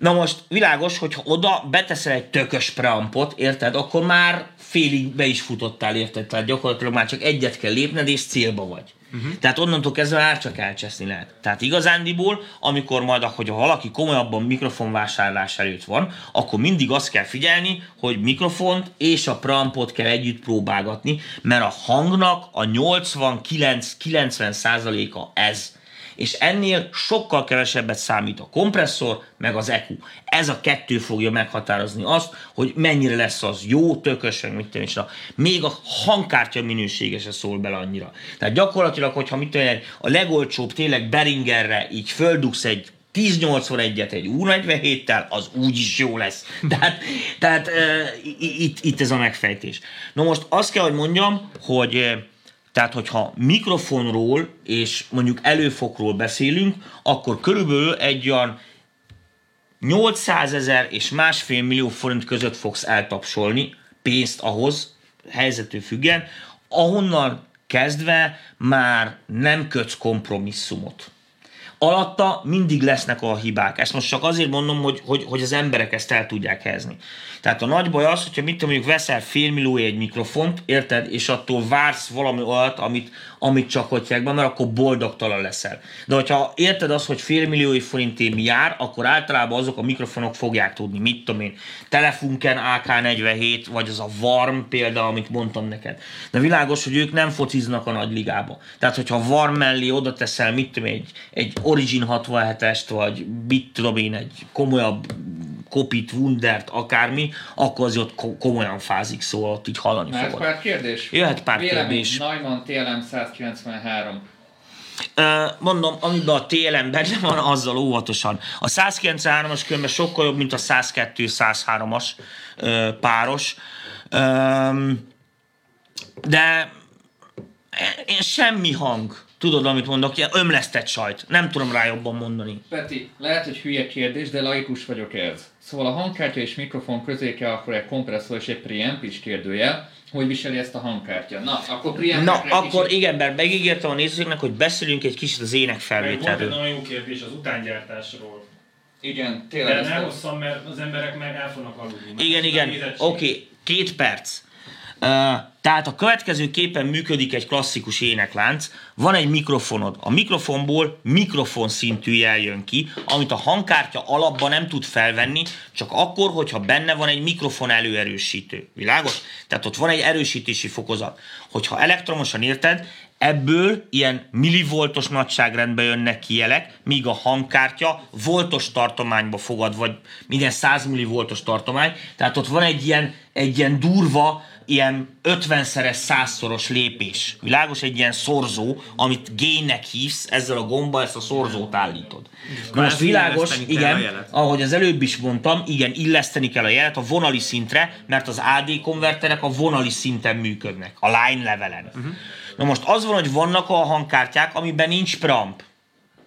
Na most világos, hogyha oda beteszel egy tökös preampot, érted, akkor már félig be is futottál, érted? Tehát gyakorlatilag már csak egyet kell lépned, és célba vagy. Uh-huh. Tehát onnantól kezdve már csak elcseszni lehet. Tehát igazándiból, amikor majd, hogy valaki komolyabban mikrofonvásárlás előtt van, akkor mindig azt kell figyelni, hogy mikrofont és a preampot kell együtt próbálgatni, mert a hangnak a 89-90 százaléka ez és ennél sokkal kevesebbet számít a kompresszor, meg az EQ. Ez a kettő fogja meghatározni azt, hogy mennyire lesz az jó, tökös, meg mit tudom, és a, még a hangkártya minősége se szól bele annyira. Tehát gyakorlatilag, hogyha mit tudom, a legolcsóbb tényleg Beringerre így földugsz egy 1081-et egy U47-tel, az úgy is jó lesz. Tehát, tehát e, itt, itt ez a megfejtés. Na most azt kell, hogy mondjam, hogy tehát, hogyha mikrofonról és mondjuk előfokról beszélünk, akkor körülbelül egy olyan 800 ezer és másfél millió forint között fogsz eltapsolni pénzt ahhoz, helyzetű függen, ahonnan kezdve már nem kötsz kompromisszumot alatta mindig lesznek a hibák. Ezt most csak azért mondom, hogy, hogy, hogy az emberek ezt el tudják helyezni. Tehát a nagy baj az, hogyha mit tudom, mondjuk veszel félmillió egy mikrofont, érted, és attól vársz valami olyat, amit, amit csak hogy be, mert akkor boldogtalan leszel. De hogyha érted azt, hogy félmillió forintém jár, akkor általában azok a mikrofonok fogják tudni, mit tudom én, Telefunken AK47, vagy az a Varm példa, amit mondtam neked. De világos, hogy ők nem fociznak a nagy ligába. Tehát, hogyha Varm mellé oda teszel, mit tudom egy, egy Origin 67-est, vagy mit tudom én, egy komolyabb kopit, wundert, akármi, akkor az ott komolyan fázik, szóval ott így hallani Mert fogod. pár kérdés? Jöhet pár Vélemény, kérdés. Neumann TLM 193. Mondom, amiben a TLM benne van, azzal óvatosan. A 193-as különben sokkal jobb, mint a 102-103-as páros. De semmi hang Tudod, amit mondok, ilyen ömlesztett sajt. Nem tudom rá jobban mondani. Peti, lehet, hogy hülye kérdés, de laikus vagyok ez. Szóval a hangkártya és mikrofon közé kell akkor egy kompresszor és egy preamp is kérdőjel, hogy viseli ezt a hangkártya. Na, akkor preamp Na, akkor kicsit... igen, mert megígértem a nézőknek, hogy beszélünk egy kicsit az énekfelvételről. Volt egy nagyon jó kérdés az utángyártásról. Igen, tényleg. De ne hosszan, mert az emberek meg el fognak aludni. Igen, igen. Oké, okay. két perc. Tehát a következő képen működik egy klasszikus éneklánc, van egy mikrofonod, a mikrofonból mikrofon szintű jel jön ki, amit a hangkártya alapban nem tud felvenni, csak akkor, hogyha benne van egy mikrofon előerősítő. Világos? Tehát ott van egy erősítési fokozat. Hogyha elektromosan érted, ebből ilyen millivoltos nagyságrendbe jönnek ki jelek, míg a hangkártya voltos tartományba fogad, vagy minden 100 millivoltos tartomány, tehát ott van egy ilyen, egy ilyen durva, ilyen 50-szeres, 100-szoros lépés. Világos egy ilyen szorzó, amit gainnek hívsz, ezzel a gomba ezt a szorzót állítod. Na most világos, igen, ahogy az előbb is mondtam, igen, illeszteni kell a jelet a vonali szintre, mert az AD konverterek a vonali szinten működnek, a line levelen. Uh-huh. Na most az van, hogy vannak a hangkártyák, amiben nincs preamp.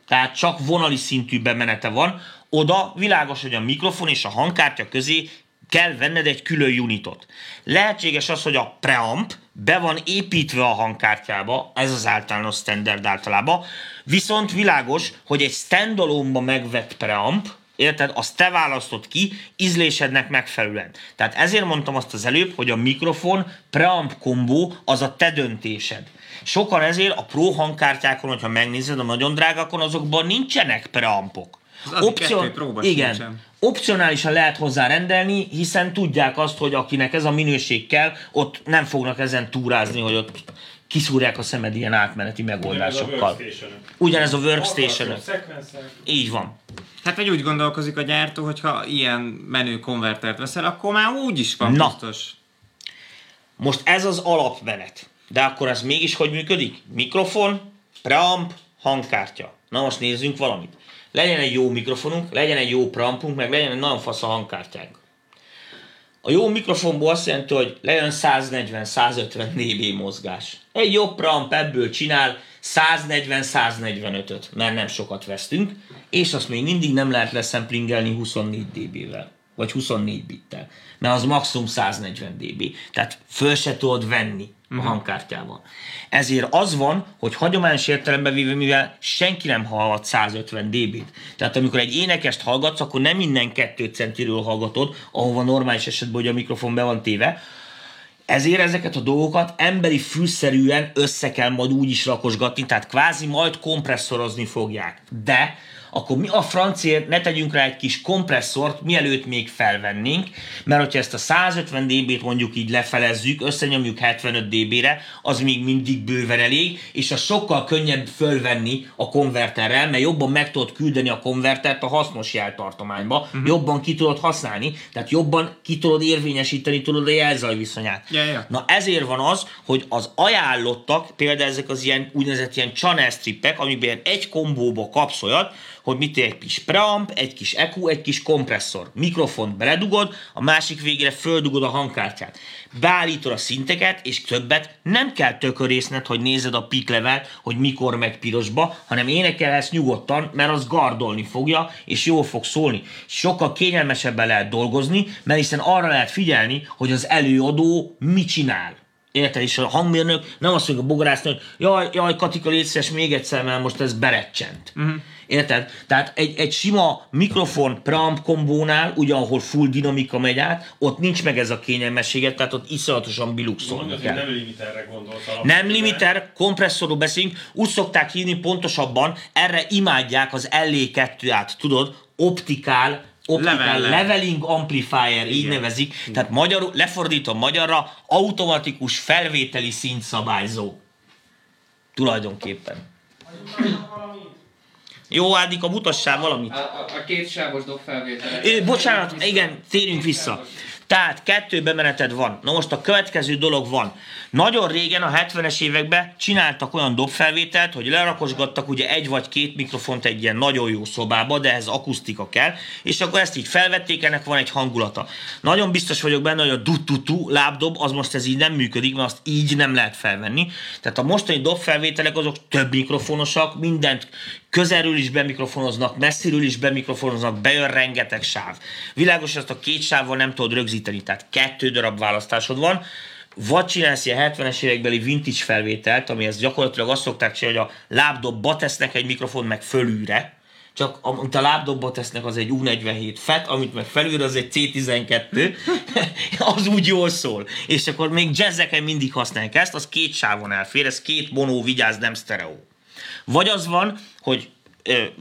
Tehát csak vonali szintű bemenete van, oda világos, hogy a mikrofon és a hangkártya közé kell venned egy külön unitot. Lehetséges az, hogy a preamp be van építve a hangkártyába, ez az általános standard általában, viszont világos, hogy egy standalone-ba megvett preamp, érted, azt te választod ki ízlésednek megfelelően. Tehát ezért mondtam azt az előbb, hogy a mikrofon preamp kombó az a te döntésed. Sokan ezért a pro hangkártyákon, hogyha megnézed a nagyon drágakon, azokban nincsenek preampok. Az Option, igen, sincsen. Opcionálisan lehet hozzá rendelni, hiszen tudják azt, hogy akinek ez a minőség kell, ott nem fognak ezen túrázni, hogy ott kiszúrják a szemed ilyen átmeneti megoldásokkal. Ugyanez a workstation Így van. Hát vagy úgy gondolkozik a gyártó, hogy ha ilyen menő konvertert veszel, akkor már úgy is van Na. biztos. Most ez az alapmenet. De akkor ez mégis hogy működik? Mikrofon, preamp, hangkártya. Na most nézzünk valamit legyen egy jó mikrofonunk, legyen egy jó prampunk, meg legyen egy nagyon fasz a hangkártyánk. A jó mikrofonból azt jelenti, hogy legyen 140-150 dB mozgás. Egy jobb pramp ebből csinál 140-145-öt, mert nem sokat vesztünk, és azt még mindig nem lehet leszemplingelni 24 dB-vel. Vagy 24 bittel, mert az maximum 140 dB, tehát föl se tudod venni a hangkártyával. Ezért az van, hogy hagyományos értelemben véve, mivel senki nem hallhat 150 dB-t, tehát amikor egy énekest hallgatsz, akkor nem minden 2 centiről hallgatod, ahova normális esetben, hogy a mikrofon be van téve, ezért ezeket a dolgokat emberi fűszerűen össze kell majd úgy is rakosgatni, tehát kvázi majd kompresszorozni fogják. De akkor mi a franciért ne tegyünk rá egy kis kompresszort, mielőtt még felvennénk, mert hogyha ezt a 150 dB-t mondjuk így lefelezzük, összenyomjuk 75 dB-re, az még mindig bőven elég, és az sokkal könnyebb fölvenni a konverterrel, mert jobban meg tudod küldeni a konvertert a hasznos jeltartományba, uh-huh. jobban ki tudod használni, tehát jobban ki tudod érvényesíteni tudod a jelzaj viszonyát. Ja, ja. Na ezért van az, hogy az ajánlottak, például ezek az ilyen úgynevezett ilyen channel strippek, amiben egy kombóba kapsz olyat, hogy mit egy kis preamp, egy kis EQ, egy kis kompresszor. Mikrofont beledugod, a másik végére földugod a hangkártyát. Beállítod a szinteket, és többet nem kell tökörészned, hogy nézed a peak level, hogy mikor megy pirosba, hanem énekelhetsz nyugodtan, mert az gardolni fogja, és jól fog szólni. Sokkal kényelmesebben lehet dolgozni, mert hiszen arra lehet figyelni, hogy az előadó mit csinál. Érted? És a hangmérnök nem azt mondja a bogarásznak, hogy jaj, jaj, Katika, légy szíves, még egyszer, mert most ez berecsent. Uh-huh. Érted? Tehát egy, egy sima mikrofon preamp kombónál, ugye ahol full dinamika megy át, ott nincs meg ez a kényelmességet, tehát ott iszonyatosan biluxolni kell. nem limiterre gondolsz Nem limiter, kompresszorról beszélünk, úgy szokták hívni pontosabban, erre imádják az LE2-át, tudod, optikál, Level. leveling amplifier, így nevezik, tehát magyarul, lefordítom magyarra, automatikus felvételi szintszabályzó. Tulajdonképpen. Jó, Ádika, mutassál valamit. A, a, a két sávos dobfelvételek. Ö, bocsánat, igen, térjünk vissza. Tehát kettő bemeneted van. Na most a következő dolog van. Nagyon régen, a 70-es években csináltak olyan dobfelvételt, hogy lerakosgattak ugye egy vagy két mikrofont egy ilyen nagyon jó szobába, de ehhez akusztika kell, és akkor ezt így felvették, ennek van egy hangulata. Nagyon biztos vagyok benne, hogy a dututu lábdob, az most ez így nem működik, mert azt így nem lehet felvenni. Tehát a mostani dobfelvételek azok több mikrofonosak, mindent közelről is bemikrofonoznak, messziről is bemikrofonoznak, bejön rengeteg sáv. Világos, hogy ezt a két sávval nem tudod rögzíteni, tehát kettő darab választásod van, vagy csinálsz ilyen 70-es évekbeli vintage felvételt, amihez gyakorlatilag azt szokták csinálni, hogy a lábdobba tesznek egy mikrofon meg fölülre, csak amit a lábdobba tesznek, az egy U47 FET, amit meg felülre, az egy C12, az úgy jól szól. És akkor még jazzeken mindig használják ezt, az két sávon elfér, ez két mono, vigyázz, nem sztereó. Vagy az van, hogy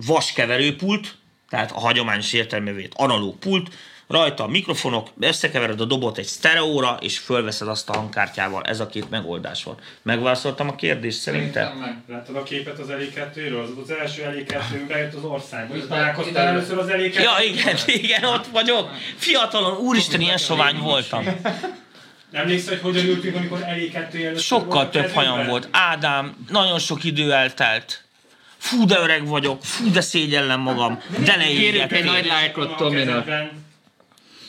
vaskeverőpult, tehát a hagyományos értelmevét analóg pult, rajta a mikrofonok, összekevered a dobot egy sztereóra, és fölveszed azt a hangkártyával. Ez a két megoldás van. Megválaszoltam a kérdést szerintem? meg. Láttad a képet az elé2-ről? Az, az első elé2 bejött az országba. Ide- találkoztál először az elé Ja, igen, igen, ott vagyok. Fiatalon, úristen, ilyen sovány voltam. Emlékszel, hogy hogyan ültünk, amikor elé2 először Sokkal volt a több hajam volt. Ádám, nagyon sok idő eltelt. Fú, de öreg vagyok, fú, de szégyellem magam. De ne Kérjük egy nagy lájkot Tominak.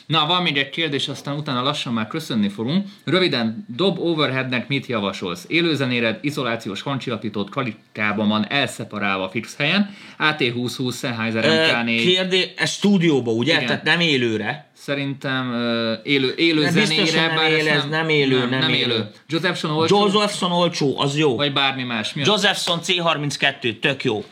Na, van még egy kérdés, aztán utána lassan már köszönni fogunk. Röviden, dob overheadnek mit javasolsz? Élőzenéred izolációs hangcsillapítót kalikában van elszeparálva fix helyen, AT2020 Sennheiser Ö, MK4. Kérdé, ez stúdióba, ugye? Igen. Tehát nem élőre. Szerintem uh, élő, élő Nem, zenére, nem bár élő, ez nem élő, nem, nem nem élő. élő. Josephson olcsó, Josephson olcsó, az jó. vagy bármi más. Mi Josephson C32, tök jó.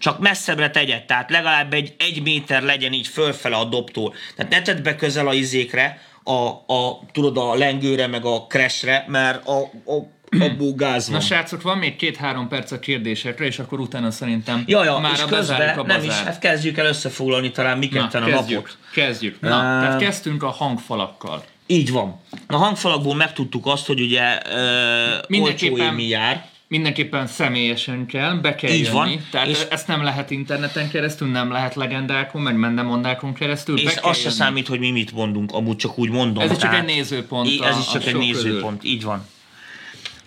Csak messzebbre tegyed, tehát legalább egy, egy méter legyen így fölfele a dobtól. Tehát ne tedd be közel a izékre, a, a, tudod, a lengőre, meg a crashre, mert a, a, abból gáz van. Na srácok, van még két-három perc a kérdésekre, és akkor utána szerintem Ja, ja, már és a bezárjuk a közben nem is, hát kezdjük el összefoglalni talán mi Na, ketten a kezdjük, napot. kezdjük. Na, Ö, tehát kezdtünk a hangfalakkal. Így van. A hangfalakból megtudtuk azt, hogy ugye uh, Mindenképpen- olcsó jár. Mindenképpen személyesen kell, be kell Így jönni. van, Tehát és- ezt nem lehet interneten keresztül, nem lehet legendákon, meg mendemondákon keresztül. És az se jönni. számít, hogy mi mit mondunk, amúgy csak úgy mondom. Ez is csak tehát- egy nézőpont Ez is csak egy nézőpont, így van.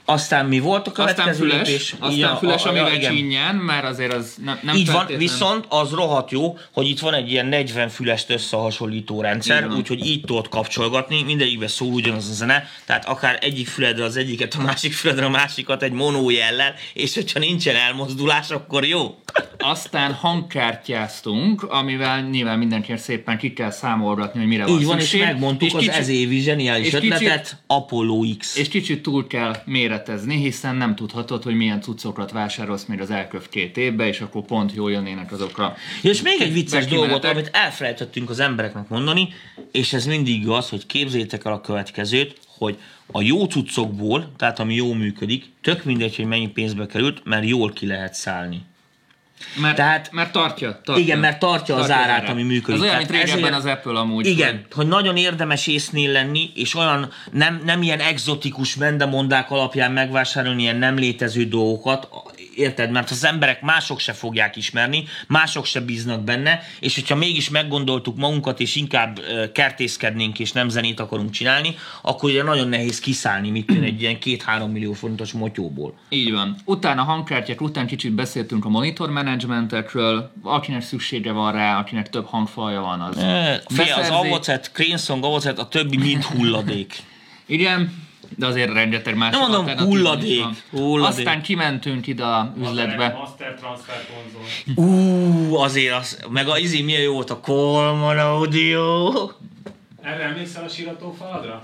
Aztán mi volt a Aztán következő füles, lépés? aztán füles, a- amivel igen. csínyen, mert azért az nem, nem Így van, viszont az rohadt jó, hogy itt van egy ilyen 40 fülest összehasonlító rendszer, Így úgyhogy így tudod kapcsolgatni, mindegyikben szól ugyanaz a zene, tehát akár egyik füledre az egyiket, a másik füledre a másikat egy monó jellel, és hogyha nincsen elmozdulás, akkor jó. Aztán hangkártyáztunk, amivel nyilván mindenkinek szépen ki kell számolgatni, hogy mire van Így van, és megmondtuk és az kicsit- ez évi zseniális és ötletet, kicsit- Apollo X. És kicsit túl kell méretezni, hiszen nem tudhatod, hogy milyen cuccokat vásárolsz még az elköv két évbe, és akkor pont jól jönnének azokra. Ja, és még egy vicces dolgot, amit elfelejtettünk az embereknek mondani, és ez mindig igaz, hogy képzétek el a következőt, hogy a jó cuccokból, tehát ami jó működik, tök mindegy, hogy mennyi pénzbe került, mert jól ki lehet szállni. Mert, Tehát- mert tartja, tartja. Igen, mert tartja az árát, ami működik. Az olyan, Tehát mint régebben ezért- az Apple amúgy. Igen, hogy nagyon érdemes észnél lenni, és olyan nem, nem ilyen egzotikus mendemondák alapján megvásárolni ilyen nem létező dolgokat, érted? Mert az emberek mások se fogják ismerni, mások se bíznak benne, és hogyha mégis meggondoltuk magunkat, és inkább kertészkednénk, és nem zenét akarunk csinálni, akkor ugye nagyon nehéz kiszállni, mit egy ilyen két-három millió forintos motyóból. Így van. Utána a hangkártyák után kicsit beszéltünk a monitor managementekről, akinek szüksége van rá, akinek több hangfalja van, az E, Fia, az avocet, Cranesong avocet, a többi mind hulladék. Igen, de azért rengeteg más Nem mondom, hulladék. Aztán kimentünk ide a üzletbe. Master Transfer konzol. Ú, azért az, meg a izé milyen jó volt a Coleman Audio. Erre emlékszel a síratófaladra?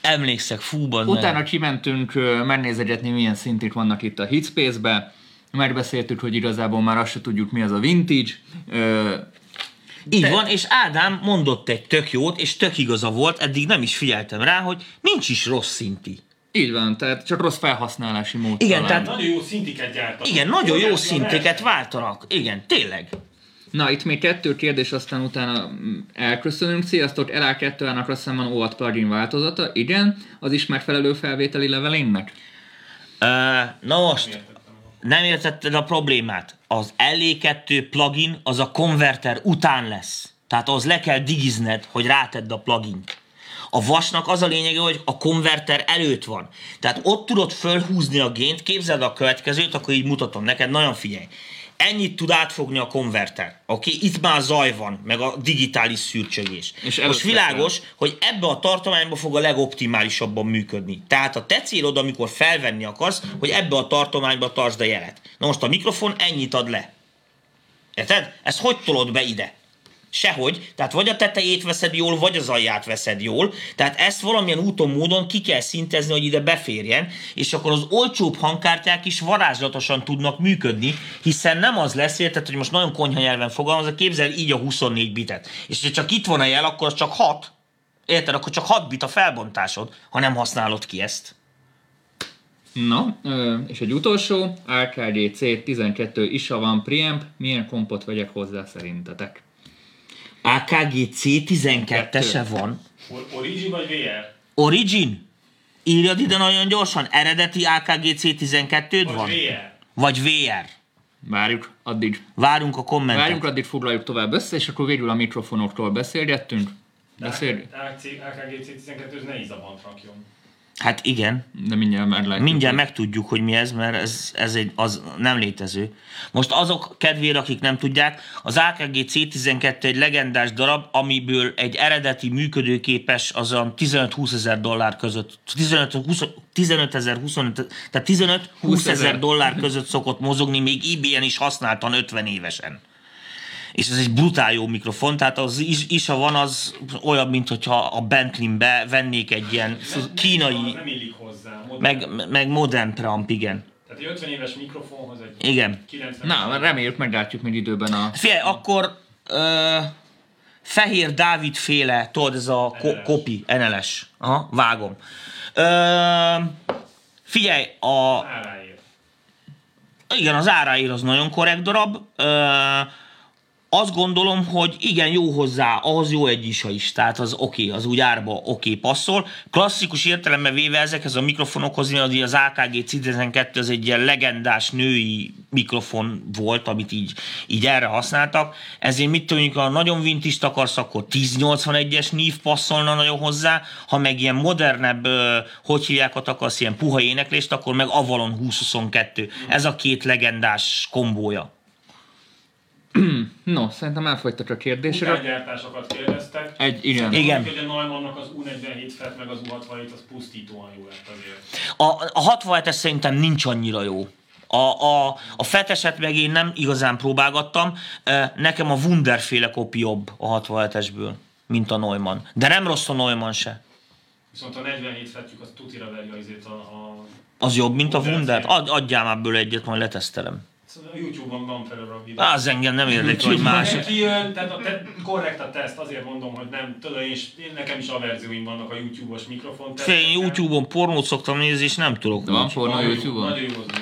Emlékszek, fúban. Utána kimentünk ö, megnézegetni, milyen szintik vannak itt a Hitspace-be. Megbeszéltük, hogy igazából már azt se tudjuk, mi az a vintage. Így Te- van, és Ádám mondott egy tök jót, és tök igaza volt, eddig nem is figyeltem rá, hogy nincs is rossz szinti. így van, tehát csak rossz felhasználási mód. Igen, talán. tehát- Nagyon jó szintiket gyártak. Igen, nagyon jó szintiket váltanak. Igen, tényleg. Na, itt még kettő kérdés, aztán utána mm, elköszönünk. Sziasztok, LA2-ának azt hiszem van OAT plugin változata. Igen, az is megfelelő felvételi levelingnek? Ö, na most, nem értetted a problémát. Az LE2 plugin az a konverter után lesz. Tehát az le kell digizned, hogy rátedd a plugint. A vasnak az a lényege, hogy a konverter előtt van. Tehát ott tudod fölhúzni a gént, képzeld a következőt, akkor így mutatom neked, nagyon figyelj. Ennyit tud átfogni a konverter. Oké, okay? itt már zaj van, meg a digitális szürcsögés. És Most világos, hogy ebbe a tartományba fog a legoptimálisabban működni. Tehát a te célod, amikor felvenni akarsz, hogy ebbe a tartományba tartsd a jelet. Na most a mikrofon ennyit ad le. Érted? Ezt hogy tolod be ide? Sehogy. Tehát vagy a tetejét veszed jól, vagy az alját veszed jól. Tehát ezt valamilyen úton, módon ki kell szintezni, hogy ide beférjen, és akkor az olcsóbb hangkártyák is varázslatosan tudnak működni, hiszen nem az lesz, érted, hogy most nagyon konyha nyelven fogalmazok, képzel így a 24 bitet. És ha csak itt van a jel, akkor az csak 6. Érted? Akkor csak 6 bit a felbontásod, ha nem használod ki ezt. Na, és egy utolsó, AKG C12 ISA van preamp, milyen kompot vegyek hozzá szerintetek? AKG C12-ese van. Or- Origi vagy VR? Origin? Írjad ide nagyon gyorsan, eredeti AKG C12-d Vagy van? VR? Vagy VR? Várjuk, addig, Várunk a kommentet. várjuk, addig foglaljuk tovább össze, és akkor végül a mikrofonokról beszélgettünk. Beszél, AKG C12 ne izabant rakjon. Hát igen. de mindjárt meglátjuk. Mindjárt hogy- megtudjuk, hogy mi ez, mert ez, ez egy, az nem létező. Most azok kedvére, akik nem tudják, az AKG C12 egy legendás darab, amiből egy eredeti működőképes az a 15-20 ezer dollár között, 15 15 ezer, 25, tehát 15-20 ezer dollár között szokott mozogni, még IBM is használtan 50 évesen. És ez egy brutál jó mikrofon, tehát az is, ISA van, az olyan, mint hogyha a Bentley-be vennék egy ilyen kínai, Nem illik hozzá. Modern. meg, meg modern preamp, igen. Tehát egy 50 éves mikrofonhoz egy Igen. 90 Na, reméljük meglátjuk még időben a... Figyelj, akkor ö, Fehér Dávid féle, tudod, ez a ko- NLS. kopi, NLS. Aha, vágom. Ö, figyelj, a, áráért. igen, az áráért az nagyon korrekt darab. Ö, azt gondolom, hogy igen, jó hozzá, ahhoz jó egy is, is, tehát az oké, okay, az úgy árba oké okay, passzol. Klasszikus értelemben véve ezekhez a mikrofonokhoz, az AKG C12 az egy ilyen legendás női mikrofon volt, amit így, így erre használtak, ezért mit tudjuk, ha nagyon vintist akarsz, akkor 1081-es nív passzolna nagyon hozzá, ha meg ilyen modernebb, hogy hívják, akarsz ilyen puha éneklést, akkor meg Avalon 2022. Ez a két legendás kombója. No, szerintem elfogytak a kérdésre. Utángyártásokat kérdeztek. Egy, igen. Igen. Hogy a Neumannnak az U47 FET meg az U67 az pusztítóan jó lett azért. A, a 67-es szerintem nincs annyira jó. A, a, a feteset meg én nem igazán próbálgattam. Nekem a Wunderféle kopi jobb a 67-esből, mint a Neumann. De nem rossz a Neumann se. Viszont a 47 fetjük az tutira verje azért a, a Az jobb, mint a. Wunder. Ad, adjál már bőle egyet, majd letesztelem. Szóval a Youtube-on van felül a videó. Az engem nem érdekel, hogy más. Kijön, tehát a te, korrekt a teszt, azért mondom, hogy nem, tudod, és én, nekem is averzióim vannak a YouTube-os mikrofon Fél, Én YouTube-on pornót szoktam nézni, és nem tudok De van pornó YouTube-on? Nagyon jó az.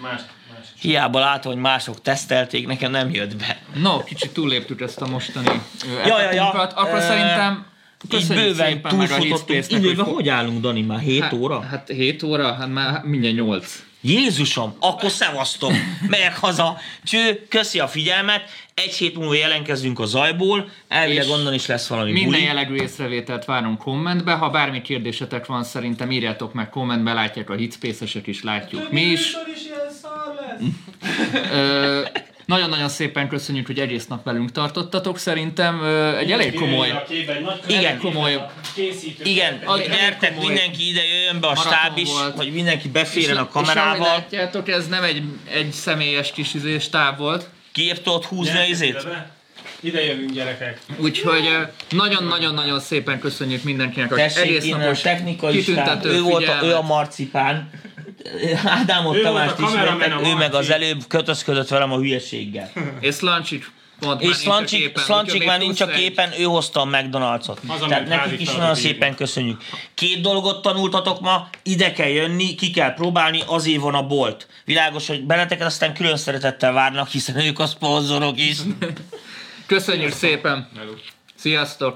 Más, más. Hiába látom, hogy mások tesztelték, nekem nem jött be. No, kicsit túlléptük ezt a mostani Ja, ja, ja. Akkor szerintem Így köszönjük bőven szépen meg a Időben hogy hogy állunk, Dani, már 7 Hát- óra? Hát 7 óra, hát már mindjárt 8. Jézusom, akkor szevasztom, megyek haza. Cső, köszi a figyelmet, egy hét múlva jelentkezünk a zajból, elvileg onnan is lesz valami Minden buli. jellegű észrevételt várunk kommentbe. Ha bármi kérdésetek van, szerintem írjátok meg kommentbe, látják a hitspace is, látjuk mi is. Is ilyen szar lesz. Ö, nagyon-nagyon szépen köszönjük, hogy egész nap velünk tartottatok. Szerintem egy elég komoly... Igen, komoly-. Igen, Az gyertek, mindenki ide jöjjön be a stáb is, volt. hogy mindenki beférjen a És kamerával. látjátok, ez nem egy, egy személyes kis izé, stáb volt. Kiért tudod húzni a Gyertek izét? ide jövünk gyerekek. Úgyhogy nagyon-nagyon-nagyon szépen köszönjük mindenkinek, hogy egész napos technikai stáb, kitüntető ő volt a, ő a marcipán. Ádámot Ő Tamást ismertek, ő meg az előbb kötözködött velem a hülyeséggel. És pont már És Szlancsik úgyhogy már nincs a képen, ő hozta a McDonald's-ot. Tehát nekik is nagyon szépen köszönjük. Két dolgot tanultatok ma, ide kell jönni, ki kell próbálni, azért van a bolt. Világos, hogy benneteket aztán külön szeretettel várnak, hiszen ők a szponzorok is. Köszönjük szépen! Sziasztok!